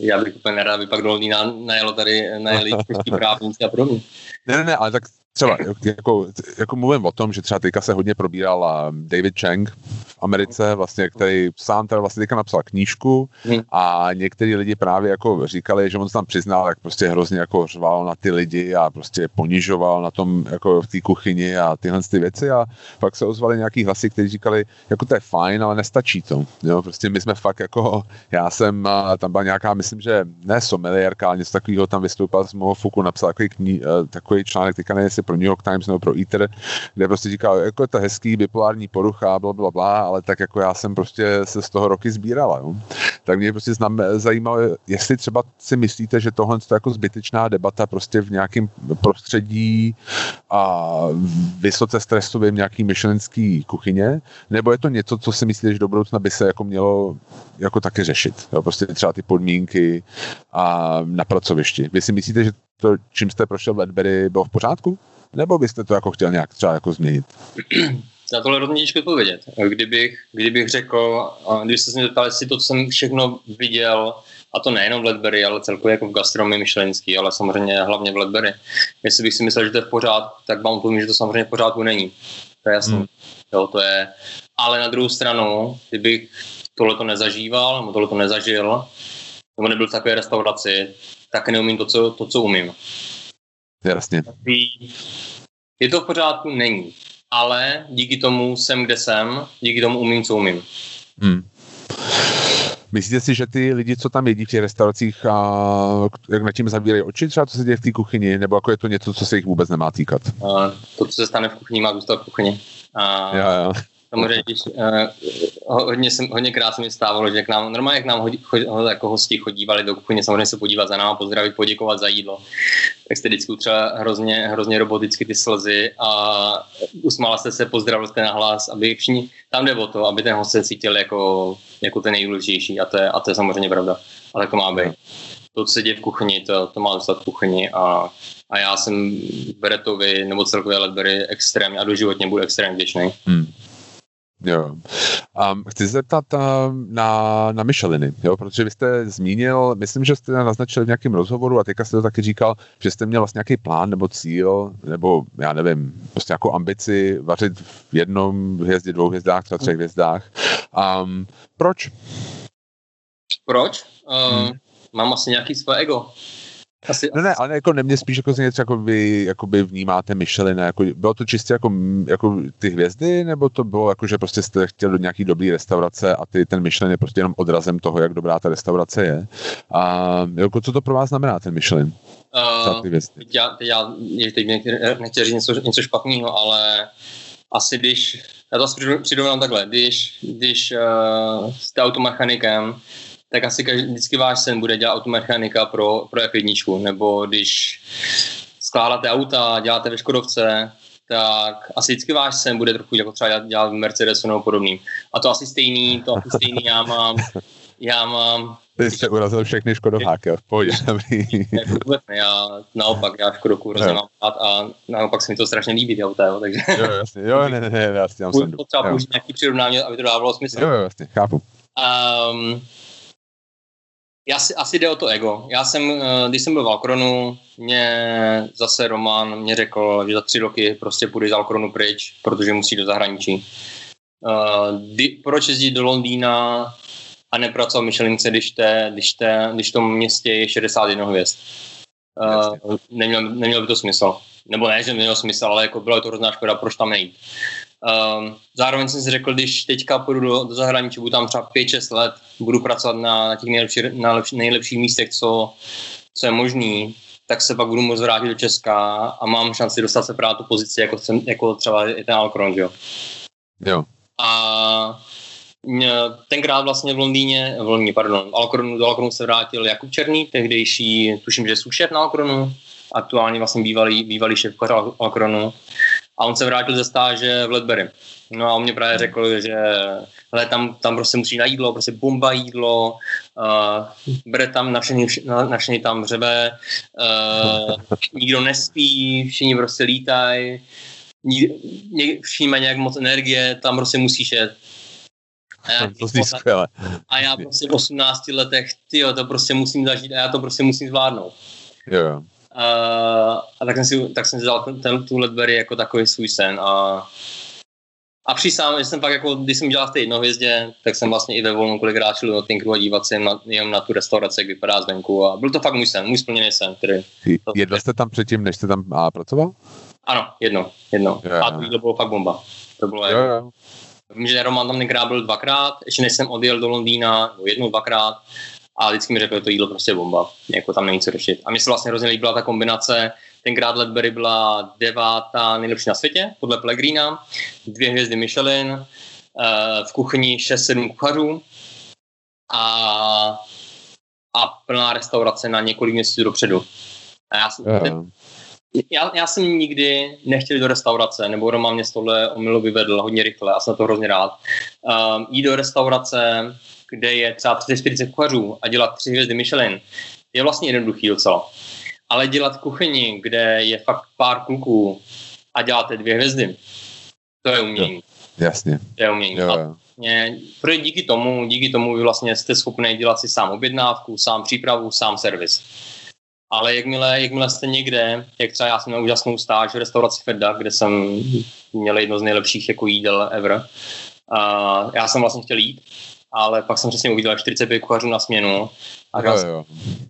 S2: Já bych úplně nerad, aby pak do Londýna najelo tady, najeli (laughs) český právníci a podobně.
S1: Ne, ne, ne, ale tak třeba, jako, jako mluvím o tom, že třeba teďka se hodně probíral David Chang Americe, vlastně, který sám teda vlastně teďka napsal knížku hmm. a některý lidi právě jako říkali, že on se tam přiznal, jak prostě hrozně jako řval na ty lidi a prostě ponižoval na tom jako v té kuchyni a tyhle ty věci a pak se ozvali nějaký hlasy, kteří říkali, jako to je fajn, ale nestačí to. Jo, prostě my jsme fakt jako, já jsem, tam byla nějaká, myslím, že ne someliérka, ale něco takového tam vystoupil z mého fuku, napsal takový, kní, eh, takový článek, teďka nevím, jestli pro New York Times nebo pro Eater, kde prostě říkal, jako je to hezký, bipolární porucha, bla, bla, bla, ale tak jako já jsem prostě se z toho roky sbírala. Jo. Tak mě prostě znam, zajímalo, jestli třeba si myslíte, že tohle je jako zbytečná debata prostě v nějakém prostředí a vysoce stresovém nějaký myšlenský kuchyně, nebo je to něco, co si myslíte, že do budoucna by se jako mělo jako taky řešit. Jo? Prostě třeba ty podmínky a na pracovišti. Vy si myslíte, že to, čím jste prošel v Ledbury, bylo v pořádku? Nebo byste to jako chtěl nějak třeba jako změnit?
S2: Na tohle hrozně těžko odpovědět. Kdybych, kdybych řekl, když se mě zeptal, jestli to, co jsem všechno viděl, a to nejenom v Ledbury, ale celkově jako v gastronomii myšlenský, ale samozřejmě hlavně v Ledbury. Jestli bych si myslel, že to je v pořádku, tak vám povím, že to samozřejmě v pořádku není. To je jasné. Hmm. Jo, to je. Ale na druhou stranu, kdybych tohle to nezažíval, nebo tohle to nezažil, nebo nebyl v takové restauraci, tak neumím to, co, to, co umím.
S1: Jasně.
S2: Je to v pořádku? Není. Ale díky tomu jsem, kde jsem, díky tomu umím, co umím. Hmm.
S1: Myslíte si, že ty lidi, co tam jedí v těch restauracích, a jak nad tím zavírají oči, třeba co se děje v té kuchyni, nebo jako je to něco, co se jich vůbec nemá týkat?
S2: Uh, to, co se stane v kuchyni, má zůstat v kuchyni. Uh,
S1: jo, jo.
S2: Samozřejmě, když uh, hodně, jsem, hodně krát se mi stávalo, že k nám, normálně jak nám hodí, chodí, jako hosti chodívali do kuchyně, samozřejmě se podívat za náma, pozdravit, poděkovat za jídlo, tak jste vždycky třeba hrozně, hrozně roboticky ty slzy a usmála jste se, pozdravil jste na hlas, aby všichni, tam jde o to, aby ten host se cítil jako, jako ten nejdůležitější a to, je, a to je samozřejmě pravda. A tak to má být. To, co se děje v kuchyni, to, to má zůstat v kuchyni a, a já jsem Beretovi nebo celkově Ledbery extrémně a doživotně budu extrémně vděčný. Hmm.
S1: Jo. Um, chci se zeptat um, na, na Micheliny, jo, protože vy jste zmínil, myslím, že jste naznačil v nějakém rozhovoru a teďka jste to taky říkal, že jste měl vlastně nějaký plán nebo cíl, nebo já nevím, prostě jako ambici vařit v jednom hvězdě, dvou hvězdách, třeba třech hvězdách. Um, proč?
S2: Proč? Uh, hmm. Mám asi nějaký své ego.
S1: Asi, ne, ne, ale jako nemě spíš jako něco, jako vy jakoby vnímáte Michelin, jako, bylo to čistě jako, jako ty hvězdy, nebo to bylo jako, že prostě jste chtěl do nějaký dobrý restaurace a ty, ten Michelin je prostě jenom odrazem toho, jak dobrá ta restaurace je. A jako, co to pro vás znamená, ten Michelin?
S2: Uh? Já, já teď nechci říct něco, něco špatného, ale asi když, já to asi přidávám takhle, když, když uh, jste automechanikem, tak asi každý, vždycky váš sen bude dělat automechanika pro, pro F1, nebo když skládáte auta, děláte ve Škodovce, tak asi vždycky váš sen bude trochu jako třeba dělat, dělat v Mercedesu nebo podobným. A to asi stejný, to asi stejný já mám, já mám
S1: ty jste urazil všechny Škodováky, v pohodě, (laughs) dobrý.
S2: vůbec ne, já naopak, já Škodovku hrozně mám rád a naopak se mi to strašně líbí, ty auta, jo, takže...
S1: Jo, jasně, jo, ne, ne, ne,
S2: já jsem Potřeba použít nějaký přirovnání, aby to dávalo smysl.
S1: Jo, jo, jasně, chápu.
S2: Um, já si, asi jde o to ego. Já jsem, eh, když jsem byl v Alkronu, mě zase Roman mě řekl, že za tři roky prostě půjde z Alkronu pryč, protože musí do zahraničí. Uh, di, proč jezdit do Londýna a nepracovat v Michelince, když, te, když, te, když v tom městě je 61 hvězd? Uh, neměl, neměl by to smysl. Nebo ne, že nemělo smysl, ale jako bylo to hrozná škoda, proč tam nejít. Um, zároveň jsem si řekl, když teďka půjdu do, do zahraničí, budu tam třeba 5-6 let, budu pracovat na, na těch nejlepší, na lepší, nejlepších místech, co, co je možný, tak se pak budu moct vrátit do Česka a mám šanci dostat se právě tu pozici, jako, jsem, jako třeba i ten Alcron, jo.
S1: Jo.
S2: A tenkrát vlastně v Londýně, v Londýně, pardon, v Alkronu, do Alkronu se vrátil Jakub Černý, tehdejší, tuším, že sušef na Alkronu, aktuálně vlastně bývalý, bývalý šéf Alkronu a on se vrátil ze stáže v Ledbury. No a on mě právě řekl, že hele, tam, tam prostě musí na jídlo, prostě bomba jídlo, uh, bere tam našený tam hřebe, uh, nikdo nespí, všichni prostě lítají, všichni mají nějak moc energie, tam prostě musíš jet.
S1: A já, to zní skvěle.
S2: A já prostě v 18 letech, tyjo, to prostě musím zažít a já to prostě musím zvládnout.
S1: Jo.
S2: Uh, a tak jsem si, tak jsem si dal ten, ten, tu Ledbury jako takový svůj sen a, A přísám, že jsem pak jako, když jsem dělal v té jednohvězdě, tak jsem vlastně i ve volnu kolikrát šel do Tinku a dívat se na, jenom na tu restauraci, jak vypadá zvenku a byl to fakt můj sen, můj splněný sen. Který,
S1: Jedl jste tam předtím, než jste tam a, pracoval?
S2: Ano, jedno, jedno.
S1: Jo,
S2: a to bylo fakt bomba. To bylo
S1: Jo, jo.
S2: Vím, že Roman tam tenkrát byl dvakrát, ještě než jsem odjel do Londýna, no jednou, dvakrát, a vždycky mi řekl, že to jídlo prostě bomba, jako tam není co řešit. A mně se vlastně hrozně líbila ta kombinace, tenkrát Ledbury byla devátá nejlepší na světě, podle Pellegrina, dvě hvězdy Michelin, eh, v kuchyni 6-7 kuchařů a, a plná restaurace na několik měsíců dopředu. A já, jsem,
S1: jo.
S2: já, já jsem nikdy nechtěl jít do restaurace, nebo Roman mě z tohle omylu vyvedl hodně rychle a jsem na to hrozně rád. Um, jít do restaurace, kde je třeba 30-40 kuchařů a dělat tři hvězdy Michelin, je vlastně jednoduchý docela. Ale dělat kuchyni, kde je fakt pár kluků a děláte dvě hvězdy, to je umění.
S1: Jasně.
S2: To je umění.
S1: Jo, jo.
S2: vlastně, protože díky tomu, díky tomu vy vlastně jste schopni dělat si sám objednávku, sám přípravu, sám servis. Ale jakmile, jakmile jste někde, jak třeba já jsem měl úžasnou stáž v restauraci Fedda, kde jsem měl jedno z nejlepších jako jídel ever. A já jsem vlastně chtěl jít, ale pak jsem přesně uviděl 45 kuchařů na směnu a
S1: Jo, jo.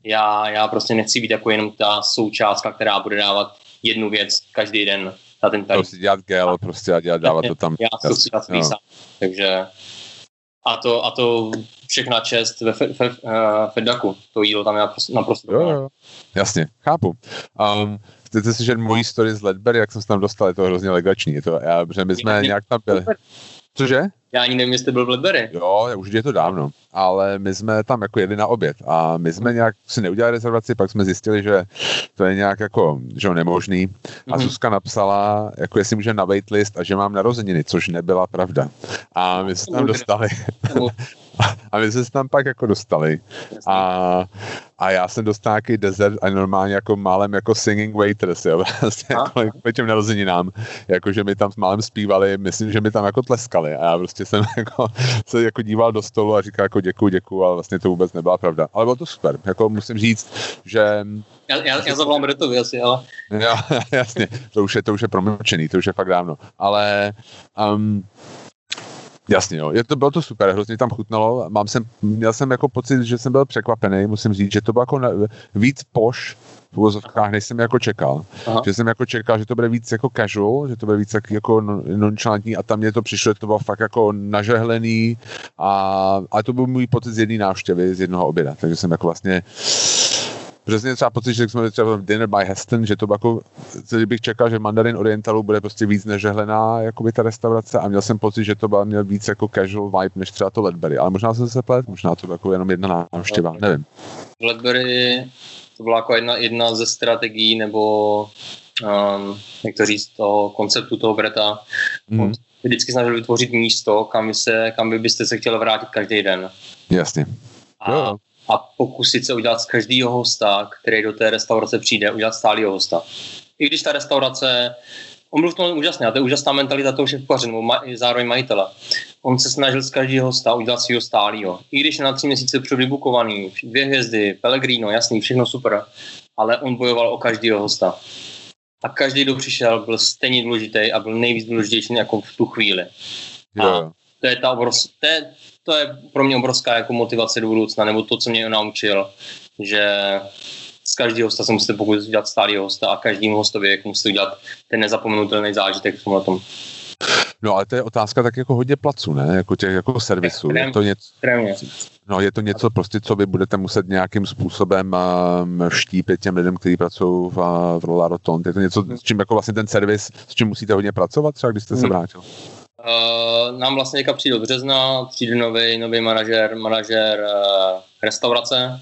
S2: já, já prostě nechci být jako jenom ta součástka, která bude dávat jednu věc každý den na ten talíř.
S1: Prostě dělat gel prostě a dělat, dávat to tam.
S2: Já to chci dělat
S1: Jo.
S2: sám. Takže a to, a to všechna čest ve fe, fe, uh, Fedaku. To jídlo tam je naprosto, naprosto
S1: Jo, jo. Jasně, chápu. Um, chcete si, že můj story z Ledbury, jak jsem se tam dostal, je to hrozně legrační. Je to, já, my jsme nějak tam byli. Cože?
S2: Já ani nevím, jestli byl v Ledbury.
S1: Jo, už je to dávno, ale my jsme tam jako jeli na oběd a my jsme nějak si neudělali rezervaci, pak jsme zjistili, že to je nějak jako, že nemožný a
S2: Mhm.
S1: Zuzka napsala, jako jestli může na waitlist a že mám narozeniny, což nebyla pravda. A my jsme tam dostali (laughs) (laughs) a my jsme se tam pak jako dostali. A, a já jsem dostal nějaký desert a normálně jako málem jako singing waiters, jo, (laughs) vlastně jako k těm narozeninám, jako že mi tam s málem zpívali, myslím, že mi tam jako tleskali. A já prostě jsem (laughs) jako se jako díval do stolu a říkal jako děkuju, děkuju, ale vlastně to vůbec nebyla pravda. Ale bylo to super, jako musím říct, že
S2: Já, já, já zavolám Bretovi asi, ale
S1: Jo, jasně, to už je, to už je promlčený, to už je fakt dávno. Ale um, jasně, jo, je to, bylo to super, hrozně tam chutnalo. Mám jsem, měl jsem jako pocit, že jsem byl překvapený, musím říct, že to bylo jako na, víc poš v uvozovkách, než jsem jako čekal.
S2: Aha.
S1: Že jsem jako čekal, že to bude víc jako casual, že to bude víc tak jako non- nonchalantní a tam mě to přišlo, že to bylo fakt jako nažehlený a, a to byl můj pocit z jedné návštěvy, z jednoho oběda, takže jsem jako vlastně Přesně třeba pocit, že jsme třeba v Dinner by Heston, že to jako, bych čekal, že Mandarin Orientalu bude prostě víc nežehlená jakoby ta restaurace a měl jsem pocit, že to byla měl víc jako casual vibe, než třeba to Ledbury, ale možná jsem se plet, možná to bylo jako jenom jedna návštěva, nevím.
S2: v Ledbury to byla jako jedna, jedna ze strategií nebo um, jak to říct, toho konceptu toho Breta.
S1: Hmm,
S2: Vždycky snažil vytvořit místo, kam, by se, kam by byste se chtěli vrátit každý den.
S1: jasně.
S2: A,
S1: jo.
S2: A pokusit se udělat z každého hosta, který do té restaurace přijde, udělat stálého hosta. I když ta restaurace, on byl v tom úžasný, a to je úžasná mentalita toho šéfkuchaře, nebo ma, zároveň majitele. On se snažil z každého hosta udělat svého stálého. I když je na tři měsíce před vybukovaný, dvě hvězdy, Pellegrino, jasný, všechno super, ale on bojoval o každého hosta. A každý, kdo přišel, byl stejně důležitý a byl nejvíc důležitější jako v tu chvíli
S1: Jo, jo.
S2: to je ta obrovská, to je, to je pro mě obrovská jako motivace do budoucna, nebo to, co mě naučil, že z každého hosta se musíte pokusit udělat stálý hosta a každým hostovi jako musíte udělat ten nezapomenutelný zážitek v tomhle tom.
S1: No ale to je otázka tak jako hodně placu, ne? Jako těch jako servisů. Je to něco, no je to něco prostě, co vy budete muset nějakým způsobem um, štípit těm lidem, kteří pracují v, v Rola Rotonde. Je to něco, s čím jako vlastně ten servis, s čím musíte hodně pracovat třeba, když jste se
S2: Hmm. Uh, nám vlastně teďka přijde od března, přijde nový, nový manažer, manažer uh, restaurace,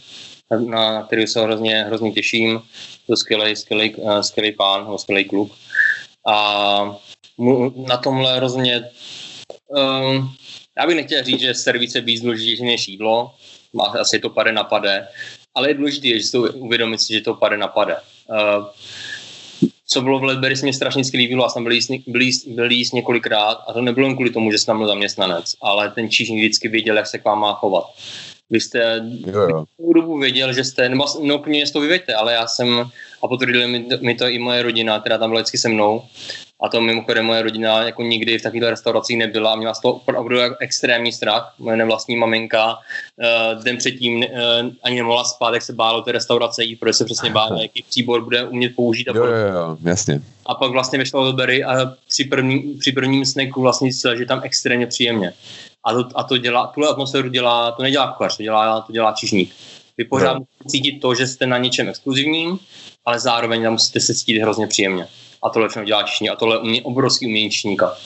S2: na, na který se hrozně, hrozně těším. To skvělý, skvělý, uh, skvělý pán, nebo skvělý kluk. A mu, na tomhle hrozně um, já bych nechtěl říct, že servis je víc důležitější než jídlo, má, asi to pade na pade, ale je důležité, že si to uvědomit si, že to pade na pade. Uh, co bylo v Ledbury, se mi strašně líbilo, já jsem byl jíst, byl, jíst, byl jíst několikrát a to nebylo jen kvůli tomu, že jsem tam byl zaměstnanec, ale ten číšník vždycky věděl, jak se k vám má chovat. Vy jste
S1: Jo, jo.
S2: celou dobu věděl, že jste, nebo no úplně to vyvěďte, ale já jsem, a potvrdili mi to, mi to i moje rodina, která tam byla vždycky se mnou, A to mimochodem moje rodina jako nikdy v takovýchto restauracích nebyla a měla z toho opravdu extrémní strach. Moje nevlastní maminka uh, den předtím uh, ani nemohla spát, jak se bála té restaurace jít, protože se přesně bála, jaký příbor bude umět použít. A
S1: jo, jo, jo, jasně.
S2: A pak vlastně vyšla do Berry a při, první, při prvním sneku vlastně zjistila, že tam extrémně příjemně. A to, a to dělá, tuhle atmosféru dělá, to nedělá kuchař, to dělá, to dělá čižník. Vy pořád no. musíte cítit to, že jste na něčem exkluzivním, ale zároveň tam musíte se cítit hrozně příjemně. A tohle všechno dělá čišník. A tohle je obrovský umění čišníka.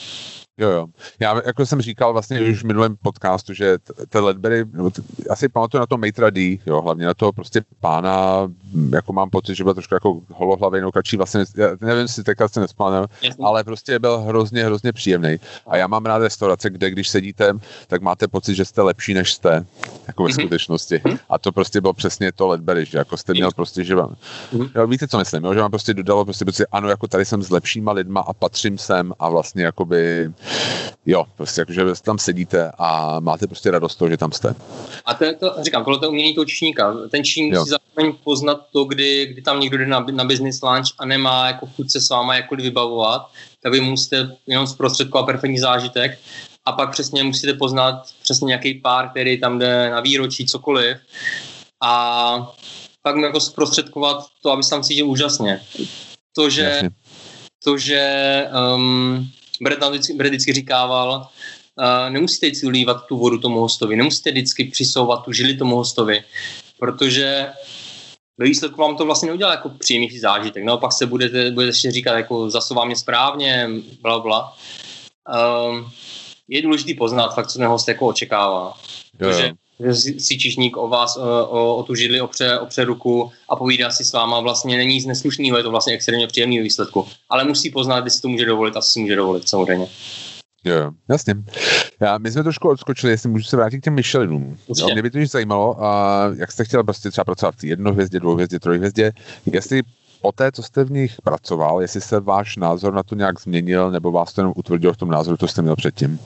S1: Jo, jo. Já, jako jsem říkal vlastně už v minulém podcastu, že ty Ledbery, no, asi pamatuju na to Maitra D, jo, hlavně na toho prostě pána, jako mám pocit, že byl trošku jako holohlavý, no kačí vlastně, já nevím, jestli teďka se nespomínám, ale prostě byl hrozně, hrozně příjemný. A já mám rád restaurace, kde když sedíte, tak máte pocit, že jste lepší, než jste, jako ve mm-hmm. skutečnosti. Mm-hmm. A to prostě bylo přesně to Ledbery, že jako jste měl prostě, že vám, mm-hmm. jo, víte, co myslím, jo, že vám prostě dodalo prostě, prostě, ano, jako tady jsem s lepšíma lidma a patřím sem a vlastně jakoby jo, prostě jakože tam sedíte a máte prostě radost toho, že tam jste.
S2: A to, to říkám, tohle je umění toho číšníka. Ten číšník musí zároveň poznat to, kdy, kdy tam někdo jde na, na business lunch a nemá jako chuť se s váma jakkoliv vybavovat, tak vy musíte jenom zprostředkovat perfektní zážitek a pak přesně musíte poznat přesně nějaký pár, který tam jde na výročí, cokoliv a pak mu jako zprostředkovat to, aby se tam cítil úžasně. To, že, Jasně. to, že um, Brad, vždycky, Brad vždycky říkával, uh, nemusíte vždycky ulívat tu vodu tomu hostovi, nemusíte vždycky přisouvat tu žili tomu hostovi, protože ve výsledku vám to vlastně neudělá jako příjemnější zážitek. No, pak se budete, budete ještě říkat, jako zasouvám je správně, bla, bla. Um, je důležité poznat fakt, co ten host jako očekává. Jo, jo. Že si čišník o vás, o, o tu židli opře, opře ruku a povídá si s váma, vlastně není nic neslušného, je to vlastně extrémně příjemný výsledku. Ale musí poznat, jestli to může dovolit a si může dovolit, samozřejmě.
S1: Jo, jasně. Já, my jsme trošku odskočili, jestli můžu se vrátit k těm Michelinům. Jo, mě by to zajímalo, a jak jste chtěl prostě třeba pracovat v jednohvězdě, dvouhvězdě, trojhvězdě, jestli po té, co jste v nich pracoval, jestli se váš názor na to nějak změnil, nebo vás to jenom utvrdil v tom názoru, co jste měl předtím?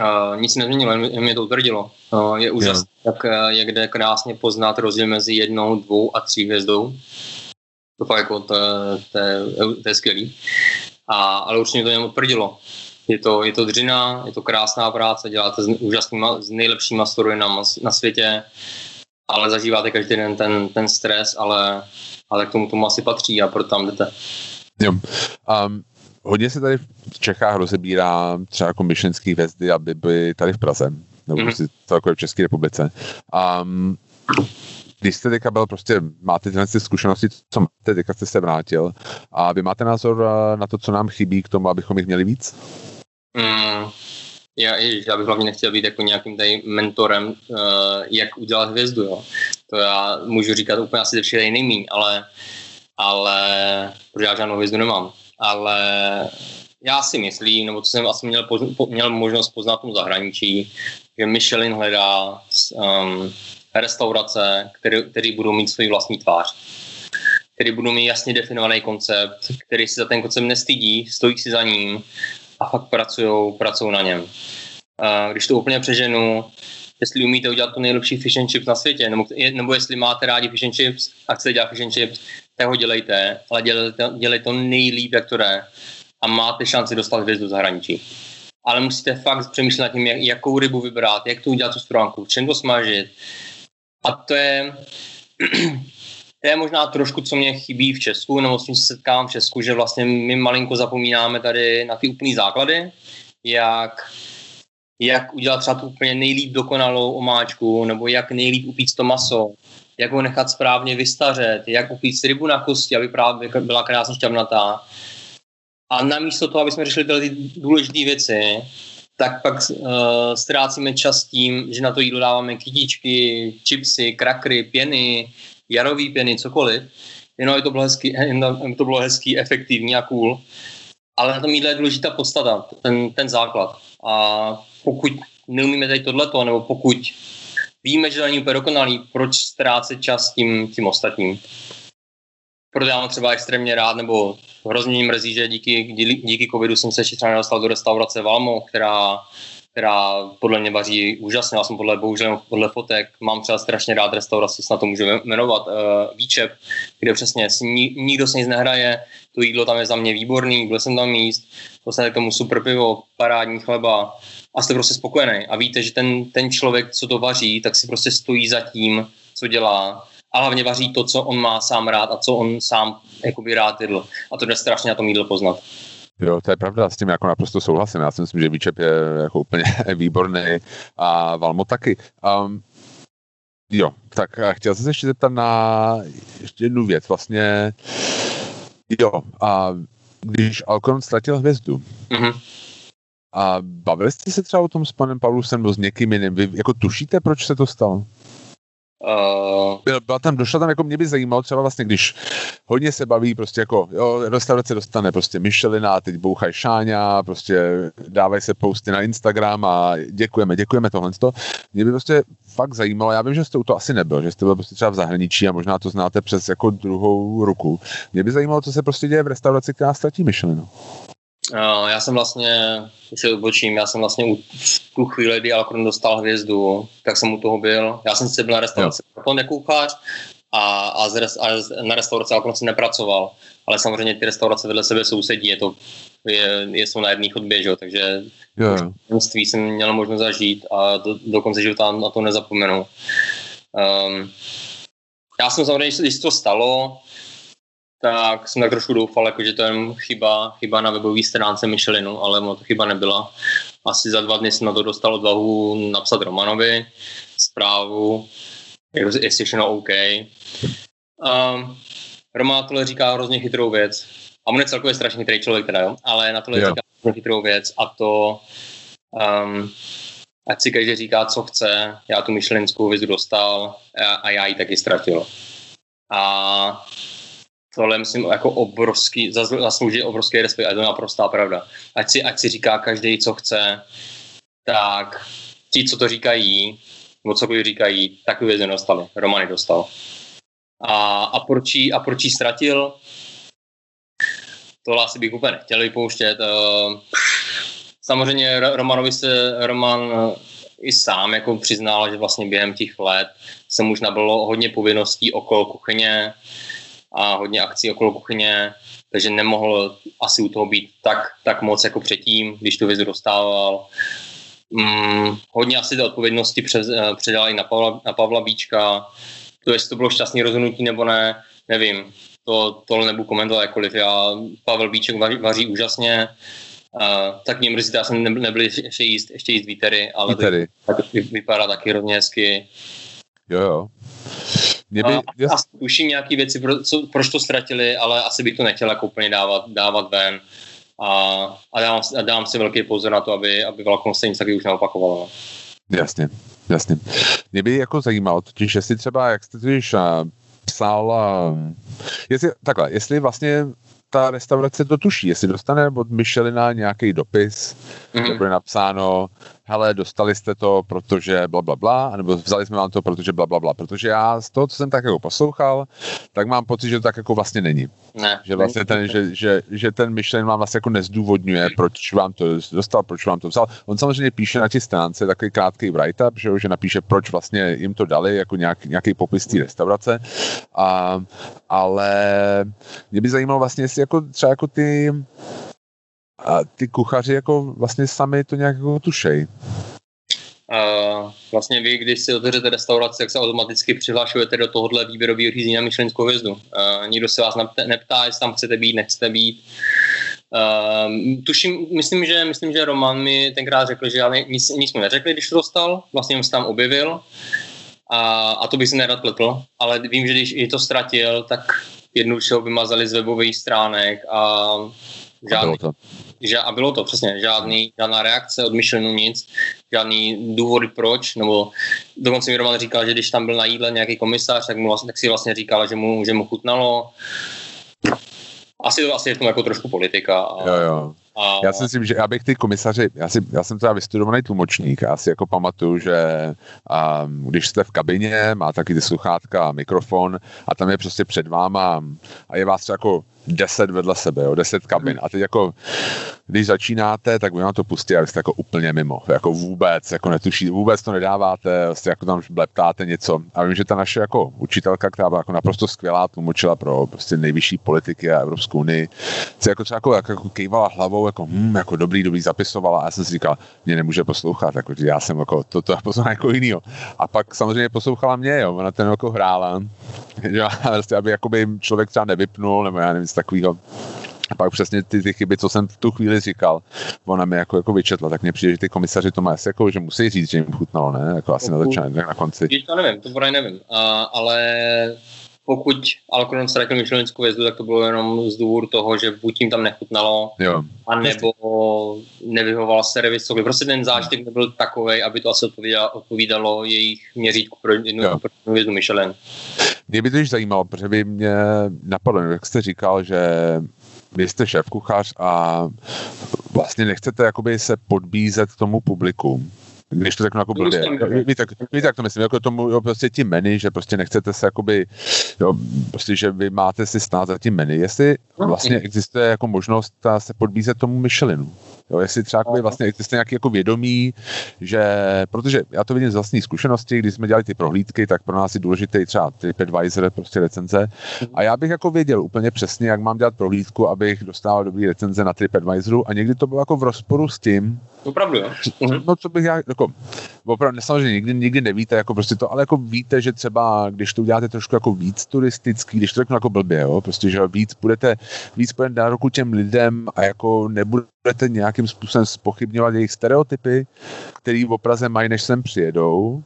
S2: Uh, nic nezměnilo, jen mě to utvrdilo. Uh, je úžasné, jak, jak jde krásně poznat rozdíl mezi jednou, dvou a tří hvězdou. To fakt jako, to, to, to je skvělý. A, ale určitě to jen utvrdilo. Je to, je to dřina, je to krásná práce, děláte s úžasnýma, s nejlepšíma strojinama na světě, ale zažíváte každý den ten, ten stres, ale, ale k tomu tomu asi patří a proto tam jdete.
S1: Jo. Um, hodně se tady v Čechách rozebírá třeba jako myšlenský hvězdy, aby byly tady v Praze, nebo mm-hmm. prostě celkově v České republice. Um, když jste teďka byl prostě, máte tyhle zkušenosti, co máte, teďka jste se vrátil a vy máte názor eh, na to, co nám chybí k tomu, abychom jich měli víc?
S2: Mm, já, já bych hlavně nechtěl být jako nějakým tady mentorem, uh, jak udělat hvězdu, jo. To já můžu říkat úplně asi ze všech nejmíň, ale, ale protože já žádnou hvězdu nemám ale já si myslím, nebo co jsem asi měl, po, měl možnost poznat v tom zahraničí, že Michelin hledá um, restaurace, které, které budou mít svůj vlastní tvář který budou mít jasně definovaný koncept, který si za ten koncept nestydí, stojí si za ním a fakt pracují na něm. Uh, když to úplně přeženu, jestli umíte udělat to nejlepší fish and chips na světě, nebo, nebo jestli máte rádi fish and chips a chcete dělat fish and chips, tak ho dělejte, ale dělejte, dělejte to nejlíp, jak to jde a máte šanci dostat hvězdu do zahraničí. Ale musíte fakt přemýšlet nad tím, jak, jakou rybu vybrat, jak to udělat tu stránku, čem to smažit. A to je, (clears throat) to je možná trošku, co mě chybí v Česku, nebo s tím se setkávám v Česku, že vlastně my malinko zapomínáme tady na ty úplný základy, jak, jak udělat třeba tu úplně nejlíp dokonalou omáčku, nebo jak nejlíp upít to maso, jak ho nechat správně vystařet, jak upít rybu na kosti, aby právě byla krásně šťavnatá. A namísto toho, aby jsme řešili tyhle důležité věci, tak pak uh, ztrácíme čas tím, že na to jídlo dáváme kytičky, chipsy, krakry, pěny, jarový pěny, cokoliv. Jenom je to bylo hezký, jenom to bylo hezký, efektivní a cool. Ale na tom jídle je důležitá podstata, ten, ten základ. A pokud neumíme tady tohleto, nebo pokud víme, že to není úplně dokonalý, proč ztrácet čas tím, tím ostatním. Proto já mám třeba extrémně rád, nebo hrozně mrzí, že díky, díky covidu jsem se ještě třeba nedostal do restaurace Valmo, která, která podle mě vaří úžasně. Já jsem podle, bohužel podle fotek, mám třeba strašně rád restauraci, snad to můžu jmenovat, uh, Výčep, kde přesně si ni, nikdo se nic nehraje, to jídlo tam je za mě výborný, byl jsem tam míst, dostanete k tomu super pivo, parádní chleba a jste prostě spokojený. A víte, že ten, ten člověk, co to vaří, tak si prostě stojí za tím, co dělá a hlavně vaří to, co on má sám rád a co on sám jakoby rád jedl. A to jde strašně na tom jídlo poznat.
S1: Jo, to je pravda, s tím jako naprosto souhlasím. Já si myslím, že Výčep je jako úplně (laughs) výborný a Valmo taky. Um, jo, tak chtěl jsem se ještě zeptat na ještě jednu věc. Vlastně, jo, a když Alcon ztratil hvězdu, mm-hmm. a bavili jste se třeba o tom s panem Pavlusem nebo s někým jiným? Vy jako tušíte, proč se to stalo? Uh... Byla tam, došla tam, jako mě by zajímalo třeba vlastně, když hodně se baví, prostě jako, jo, restaurace dostane prostě Michelina, teď bouchají Šáňa, prostě dávají se posty na Instagram a děkujeme, děkujeme tohle. Mě by prostě fakt zajímalo, já vím, že jste u toho asi nebyl, že jste byl prostě třeba v zahraničí a možná to znáte přes jako druhou ruku. Mě by zajímalo, co se prostě děje v restauraci, která ztratí Michelinu.
S2: Uh, já jsem vlastně, když se odbočím, já jsem vlastně u, v tu chvíli, kdy Alcron dostal hvězdu, tak jsem u toho byl. Já jsem si byl na restauraci Alcron jako kuchař a, a, z, a na restauraci Alcron jsem nepracoval. Ale samozřejmě ty restaurace vedle sebe sousedí, je to, je, je jsou na jedné chodbě, že? takže yeah. jsem měl možnost zažít a do, do konce života na to nezapomenu. Um, já jsem samozřejmě, když to stalo, tak jsem tak trošku doufal, jako, že to je chyba, chyba na webové stránce Michelinu, ale ono to chyba nebyla. Asi za dva dny jsem na to dostal odvahu napsat Romanovi zprávu, jestli všechno OK. Um, Roman tohle říká hrozně chytrou věc. A on je celkově strašně chytrý člověk teda, jo? ale na tohle jo. říká hrozně chytrou věc a to um, ať si každý říká, co chce, já tu myšlenskou vizu dostal a, a já ji taky ztratil. A tohle myslím jako obrovský, zaslouží obrovský respekt a je naprostá pravda. Ať si, ať si říká každý, co chce, tak ti, co to říkají, nebo cokoliv říkají, takový věc nedostali. Romany dostal. A, a, proč jí, a proč jí ztratil? Tohle asi bych úplně nechtěl vypouštět. Eh, samozřejmě Romanovi se Roman eh, i sám jako přiznal, že vlastně během těch let se už nabylo hodně povinností okolo kuchyně, a hodně akcí okolo kuchyně, takže nemohl asi u toho být tak, tak moc jako předtím, když tu vizu dostával. Mm, hodně asi té odpovědnosti přes, eh, předal i na Pavla, na Pavla Bíčka. To, jestli to bylo šťastný rozhodnutí nebo ne, nevím. To, tohle nebudu komentovat jakkoliv. Já, Pavel Bíček vaří, vaří úžasně, Uh, tak mě mrzí, já jsem nebyl, nebyl ještě jíst, ještě jíst výtery, ale výtery. To, tak vypadá taky hrozně hezky.
S1: Jo, jo.
S2: Mě by, a. Asi tuším nějaký věci, pro, co, proč to ztratili, ale asi bych to nechtěl jako úplně dávat, dávat ven. A, a, dávám, a dávám si velký pozor na to, aby, aby Velkom se nic taky už neopakovalo.
S1: Jasně, jasně. Mě by jako zajímalo, totiž jestli třeba, jak jste totiž psal, jestli, takhle, jestli vlastně ta restaurace to tuší, jestli dostane od Michelina nějaký dopis, mm-hmm. kde bude napsáno, hele, dostali jste to, protože bla, bla, bla, nebo vzali jsme vám to, protože bla, bla, bla. Protože já z toho, co jsem tak jako poslouchal, tak mám pocit, že to tak jako vlastně není.
S2: Ne.
S1: Že vlastně ten, že, že, že ten Michelin vám vlastně jako nezdůvodňuje, proč vám to dostal, proč vám to vzal. On samozřejmě píše na té stránce takový krátký write-up, že, že napíše, proč vlastně jim to dali, jako nějak, nějaký popis té restaurace. A, ale mě by zajímalo vlastně, jestli jako třeba jako ty a ty kuchaři jako vlastně sami to nějak jako tušej.
S2: Uh, vlastně vy, když si otevřete restauraci, tak se automaticky přihlašujete do tohohle výběrového řízení na Michelinskou hvězdu. Uh, nikdo se vás neptá, jestli tam chcete být, nechcete být. Uh, tuším, myslím že, myslím, že Roman mi tenkrát řekl, že já nic, nic mu neřekli, když to dostal, vlastně jsem se tam objevil a, a to bych si nerad pletl, ale vím, že když je to ztratil, tak jednoduše ho vymazali z webových stránek a žádný, a že, a bylo to přesně, žádný, žádná reakce od Michelinu, nic, žádný důvod proč, nebo dokonce mi Roman říkal, že když tam byl na jídle nějaký komisař, tak, mu vlastně, tak si vlastně říkal, že mu, že mu chutnalo. Asi to asi je v tom jako trošku politika. A,
S1: jo, jo. A... Já si myslím, že já bych ty komisaři, já, si, já jsem teda vystudovaný tlumočník, já si jako pamatuju, že um, když jste v kabině, má taky ty sluchátka a mikrofon a tam je prostě před váma a je vás třeba jako deset vedle sebe, jo, deset kabin. A teď jako když začínáte, tak vy vám to pustí a jste jako úplně mimo, jako vůbec, jako netuší, vůbec to nedáváte, vlastně jako tam bleptáte něco. A vím, že ta naše jako učitelka, která byla jako naprosto skvělá, tlumočila pro prostě nejvyšší politiky a Evropskou unii, se jako třeba jako, jako, kejvala hlavou, jako, hm, jako dobrý, dobrý zapisovala a já jsem si říkal, mě nemůže poslouchat, jako, já jsem jako, to, to poslouchám jako jinýho. A pak samozřejmě poslouchala mě, jo, ona ten jako hrála, (laughs) že, vlastně, aby jakoby člověk třeba nevypnul, nebo já nevím, takového a pak přesně ty, ty chyby, co jsem v tu chvíli říkal, ona mi jako, jako vyčetla, tak mně přijde, že ty komisaři to mají jako, že musí říct, že jim chutnalo, ne? Jako asi na začátku, na konci.
S2: to nevím, to právě nevím, a, ale pokud Alcron ztratil myšlenskou vězdu, tak to bylo jenom z důvodu toho, že buď jim tam nechutnalo,
S1: jo.
S2: a nebo nevyhoval servis, cokoliv. Prostě ten zážitek nebyl takový, aby to asi odpovídalo, odpovídalo jejich měřítku pro jednu, pro jednu hvězdu Michelin.
S1: Mě by to již zajímalo, protože by mě napadlo, jak jste říkal, že vy jste šéf kuchař a vlastně nechcete jakoby se podbízet tomu publiku když to řeknu jako blbě. Víte, víte, jak to myslím, jako tomu, jo, prostě ti menu, že prostě nechcete se jakoby, jo, prostě, že vy máte si stát za tím menu. Jestli no, vlastně existuje jako možnost se podbízet tomu Michelinu. Jo, jestli třeba jakoby, vlastně existuje nějaký jako vědomí, že, protože já to vidím z vlastní zkušenosti, když jsme dělali ty prohlídky, tak pro nás je důležité třeba TripAdvisor, prostě recenze. A já bych jako věděl úplně přesně, jak mám dělat prohlídku, abych dostával dobrý recenze na TripAdvisoru a někdy to bylo jako v rozporu s tím,
S2: Opravdu, jo?
S1: Mhm. No, co bych já, jako, opravdu, samozřejmě nikdy, nikdy nevíte, jako prostě to, ale jako víte, že třeba, když to uděláte trošku jako víc turistický, když to řeknu jako blbě, jo, prostě, že víc budete, víc budete na ruku těm lidem a jako nebudete nějakým způsobem spochybňovat jejich stereotypy, který v Praze mají, než sem přijedou,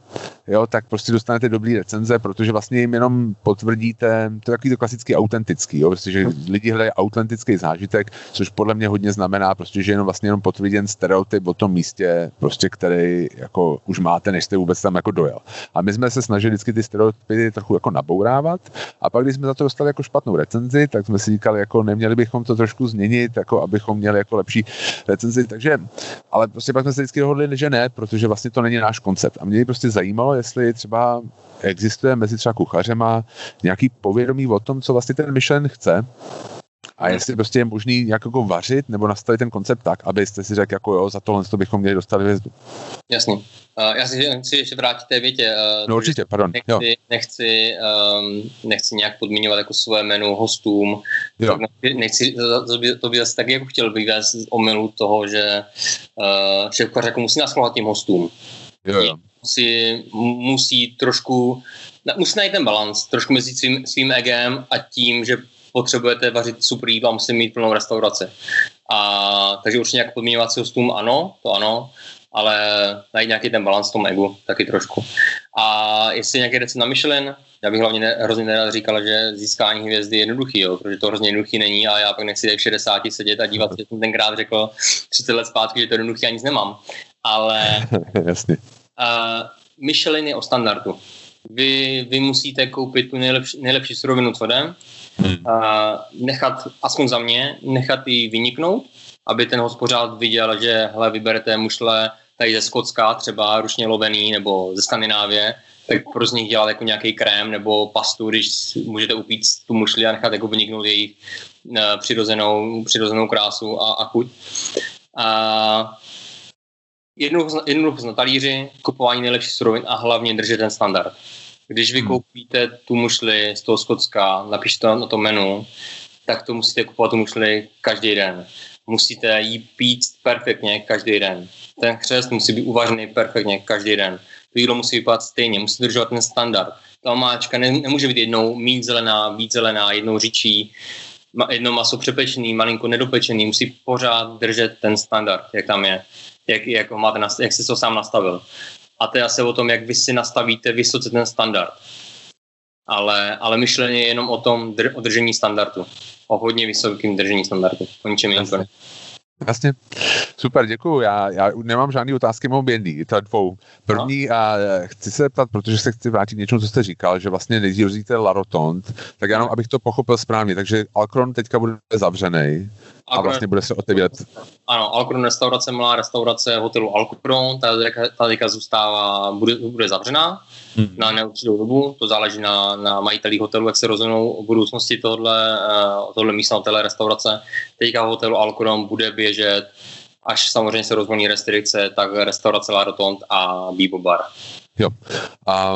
S1: jo, tak prostě dostanete dobrý recenze, protože vlastně jim jenom potvrdíte, to je takový to klasický autentický, jo, prostě, že lidi hledají autentický zážitek, což podle mě hodně znamená, prostě, že jenom vlastně jenom potvrděn stereotyp o tom místě, prostě, který jako už máte, než jste vůbec tam jako dojel. A my jsme se snažili vždycky ty stereotypy trochu jako nabourávat a pak, když jsme za to dostali jako špatnou recenzi, tak jsme si říkali, jako neměli bychom to trošku změnit, jako abychom měli jako lepší recenzi, takže, ale prostě pak jsme se vždycky dohodli, že ne, protože vlastně to není náš koncept. A mě prostě zajímalo, jestli třeba existuje mezi třeba kuchařema nějaký povědomí o tom, co vlastně ten Michelin chce, a jestli prostě je možný nějak jako vařit nebo nastavit ten koncept tak, abyste si řekl, jako jo, za tohle to bychom měli dostat hvězdu.
S2: Jasně. Uh, já si chci ještě vrátit té větě.
S1: Uh, no určitě, pardon.
S2: Nechci, jo. nechci, um, nechci nějak podmiňovat jako své jméno hostům.
S1: Jo.
S2: Nechci, to by, to by zase tak jako chtěl vyvést omylu toho, že uh, šéfkař jako musí naschovat tím hostům.
S1: Jo, jo.
S2: Si musí trošku, musí najít ten balans trošku mezi svým, svým egem a tím, že potřebujete vařit super jídlo a musíte mít plnou restauraci. A, takže určitě nějak podmíněvací hostům ano, to ano, ale najít nějaký ten balans v tom egu taky trošku. A jestli nějaký recept na Michelin, já bych hlavně ne, hrozně nerad říkal, že získání hvězdy je jednoduchý, jo, protože to hrozně jednoduchý není a já pak nechci tady v 60 sedět a dívat, že jsem tenkrát řekl 30 let zpátky, že to je jednoduchý a nic nemám. Ale (laughs)
S1: Jasně.
S2: Uh, Michelin je o standardu. Vy, vy musíte koupit tu nejlepší, nejlepší surovinu, co jde, hmm. uh, nechat, aspoň za mě, nechat ji vyniknout, aby ten hospodář viděl, že hele, vyberete mušle tady ze Skotska, třeba ručně lovený, nebo ze Skandinávie, tak pro z nich dělat jako nějaký krém nebo pastu, když můžete upít tu mušli a nechat jako vyniknout jejich uh, přirozenou, přirozenou krásu a, a chuť. A jednoduchost na talíři, kupování nejlepších surovin a hlavně držet ten standard. Když vy hmm. koupíte tu mušli z toho Skotska, napíšte to na to menu, tak to musíte kupovat tu mušli každý den. Musíte jí pít perfektně každý den. Ten křest musí být uvařený perfektně každý den. To jídlo musí vypadat stejně, musí držet ten standard. Ta omáčka ne, nemůže být jednou mít zelená, víc zelená, jednou říčí, jedno maso přepečený, malinko nedopečený, musí pořád držet ten standard, jak tam je, jak, jak, máte, jak jsi to sám nastavil a to je asi o tom, jak vy si nastavíte vysoce ten standard. Ale, ale myšlení je jenom o tom dr- o držení standardu. O hodně vysokým držení standardu. O ničem jiném.
S1: Jasně. Super, děkuju. Já, já nemám žádné otázky, mám jedný, to dvou. První, no. a chci se ptat, protože se chci vrátit něčemu, co jste říkal, že vlastně nejdřív říkáte La Rotonde, tak jenom, abych to pochopil správně. Takže Alcron teďka bude zavřený. A vlastně bude se otevírat.
S2: Ano, Alkron restaurace, malá restaurace hotelu Alkron, ta, teďka zůstává, bude, bude zavřená hmm. na neurčitou dobu, to záleží na, na majitelích hotelu, jak se rozhodnou o budoucnosti tohle, uh, tohle místa hotele, restaurace. Teďka v hotelu Alkron bude běžet, až samozřejmě se rozvolní restrikce, tak restaurace La Rotond a Bibo Bar.
S1: Jo,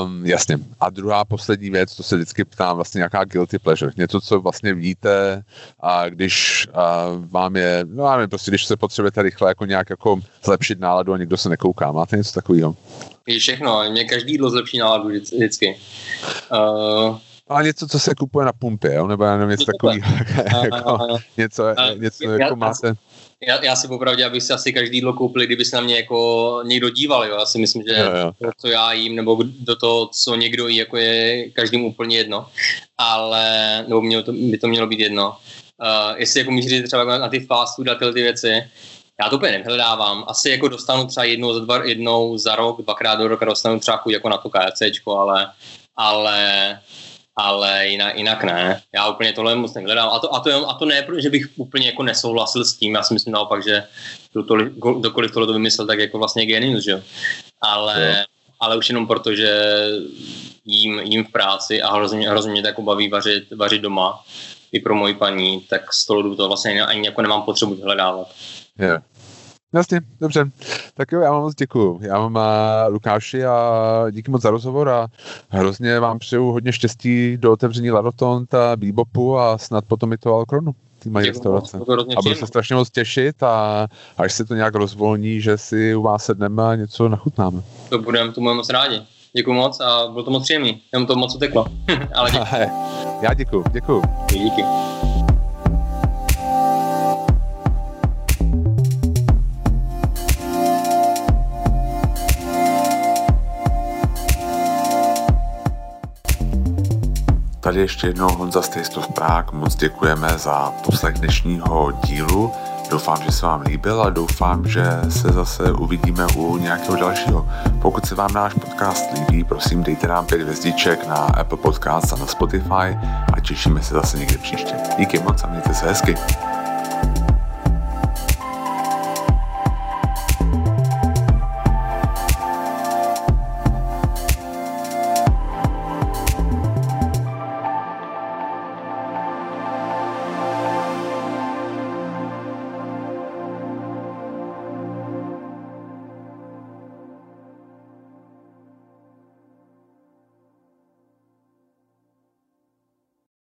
S1: um, jasně. A druhá poslední věc, to se vždycky ptám, vlastně nějaká guilty pleasure. Něco, co vlastně víte, a když uh, vám je, no já nevím, prostě když se potřebujete rychle jako nějak jako zlepšit náladu a někdo se nekouká. Máte něco takového?
S2: Je všechno, mě každý jídlo zlepší náladu vždycky. Uh,
S1: a něco, co se kupuje na pumpě, jo? nebo já nevím, něco takového, (laughs) jako, něco, něco jako máte
S2: já, já si popravdě, abych si asi každý jídlo koupil, kdyby se na mě jako někdo díval, jo. Já si myslím, že jo, jo. to, co já jím, nebo do toho, co někdo jí, jako je každým úplně jedno. Ale, nebo mě to, by to mělo být jedno. Uh, jestli jako míříte třeba na ty fast food a tyhle ty věci, já to úplně nevyhledávám. Asi jako dostanu třeba jednou za, dva, jednou za rok, dvakrát do roka dostanu třeba chuť jako na to KFCčko, ale, ale ale jinak, jinak ne. Já úplně tohle moc nehledám. A to, a to, a to ne, že bych úplně jako nesouhlasil s tím. Já si myslím naopak, že kdokoliv tohle to vymyslel, tak jako vlastně genius, že jo. Ale, jo. ale už jenom proto, že jím, jím v práci a hrozně, hrozně mě to jako baví vařit, vařit doma i pro moji paní, tak z toho to vlastně ani jako nemám potřebu vyhledávat.
S1: Yeah. Jasně, dobře. Tak jo, já vám moc děkuju. Já vám Lukáši a díky moc za rozhovor a hrozně vám přeju hodně štěstí do otevření Larotont a Bebopu a snad potom i to Alkronu. Mají restaurace. A budu se strašně moc těšit a až se to nějak rozvolní, že si u vás sedneme a něco nachutnáme.
S2: To budeme, to budeme moc rádi. Děkuji moc a bylo to moc příjemný. Jenom to moc uteklo. (laughs) Ale děkuji.
S1: Já děkuji, děkuji.
S2: Díky.
S1: Tady ještě jednou Honza z Taste of Prague, moc děkujeme za poslech dnešního dílu. Doufám, že se vám líbil a doufám, že se zase uvidíme u nějakého dalšího. Pokud se vám náš podcast líbí, prosím dejte nám pět hvězdiček na Apple Podcast a na Spotify a těšíme se zase někde příště. Díky moc a mějte se hezky.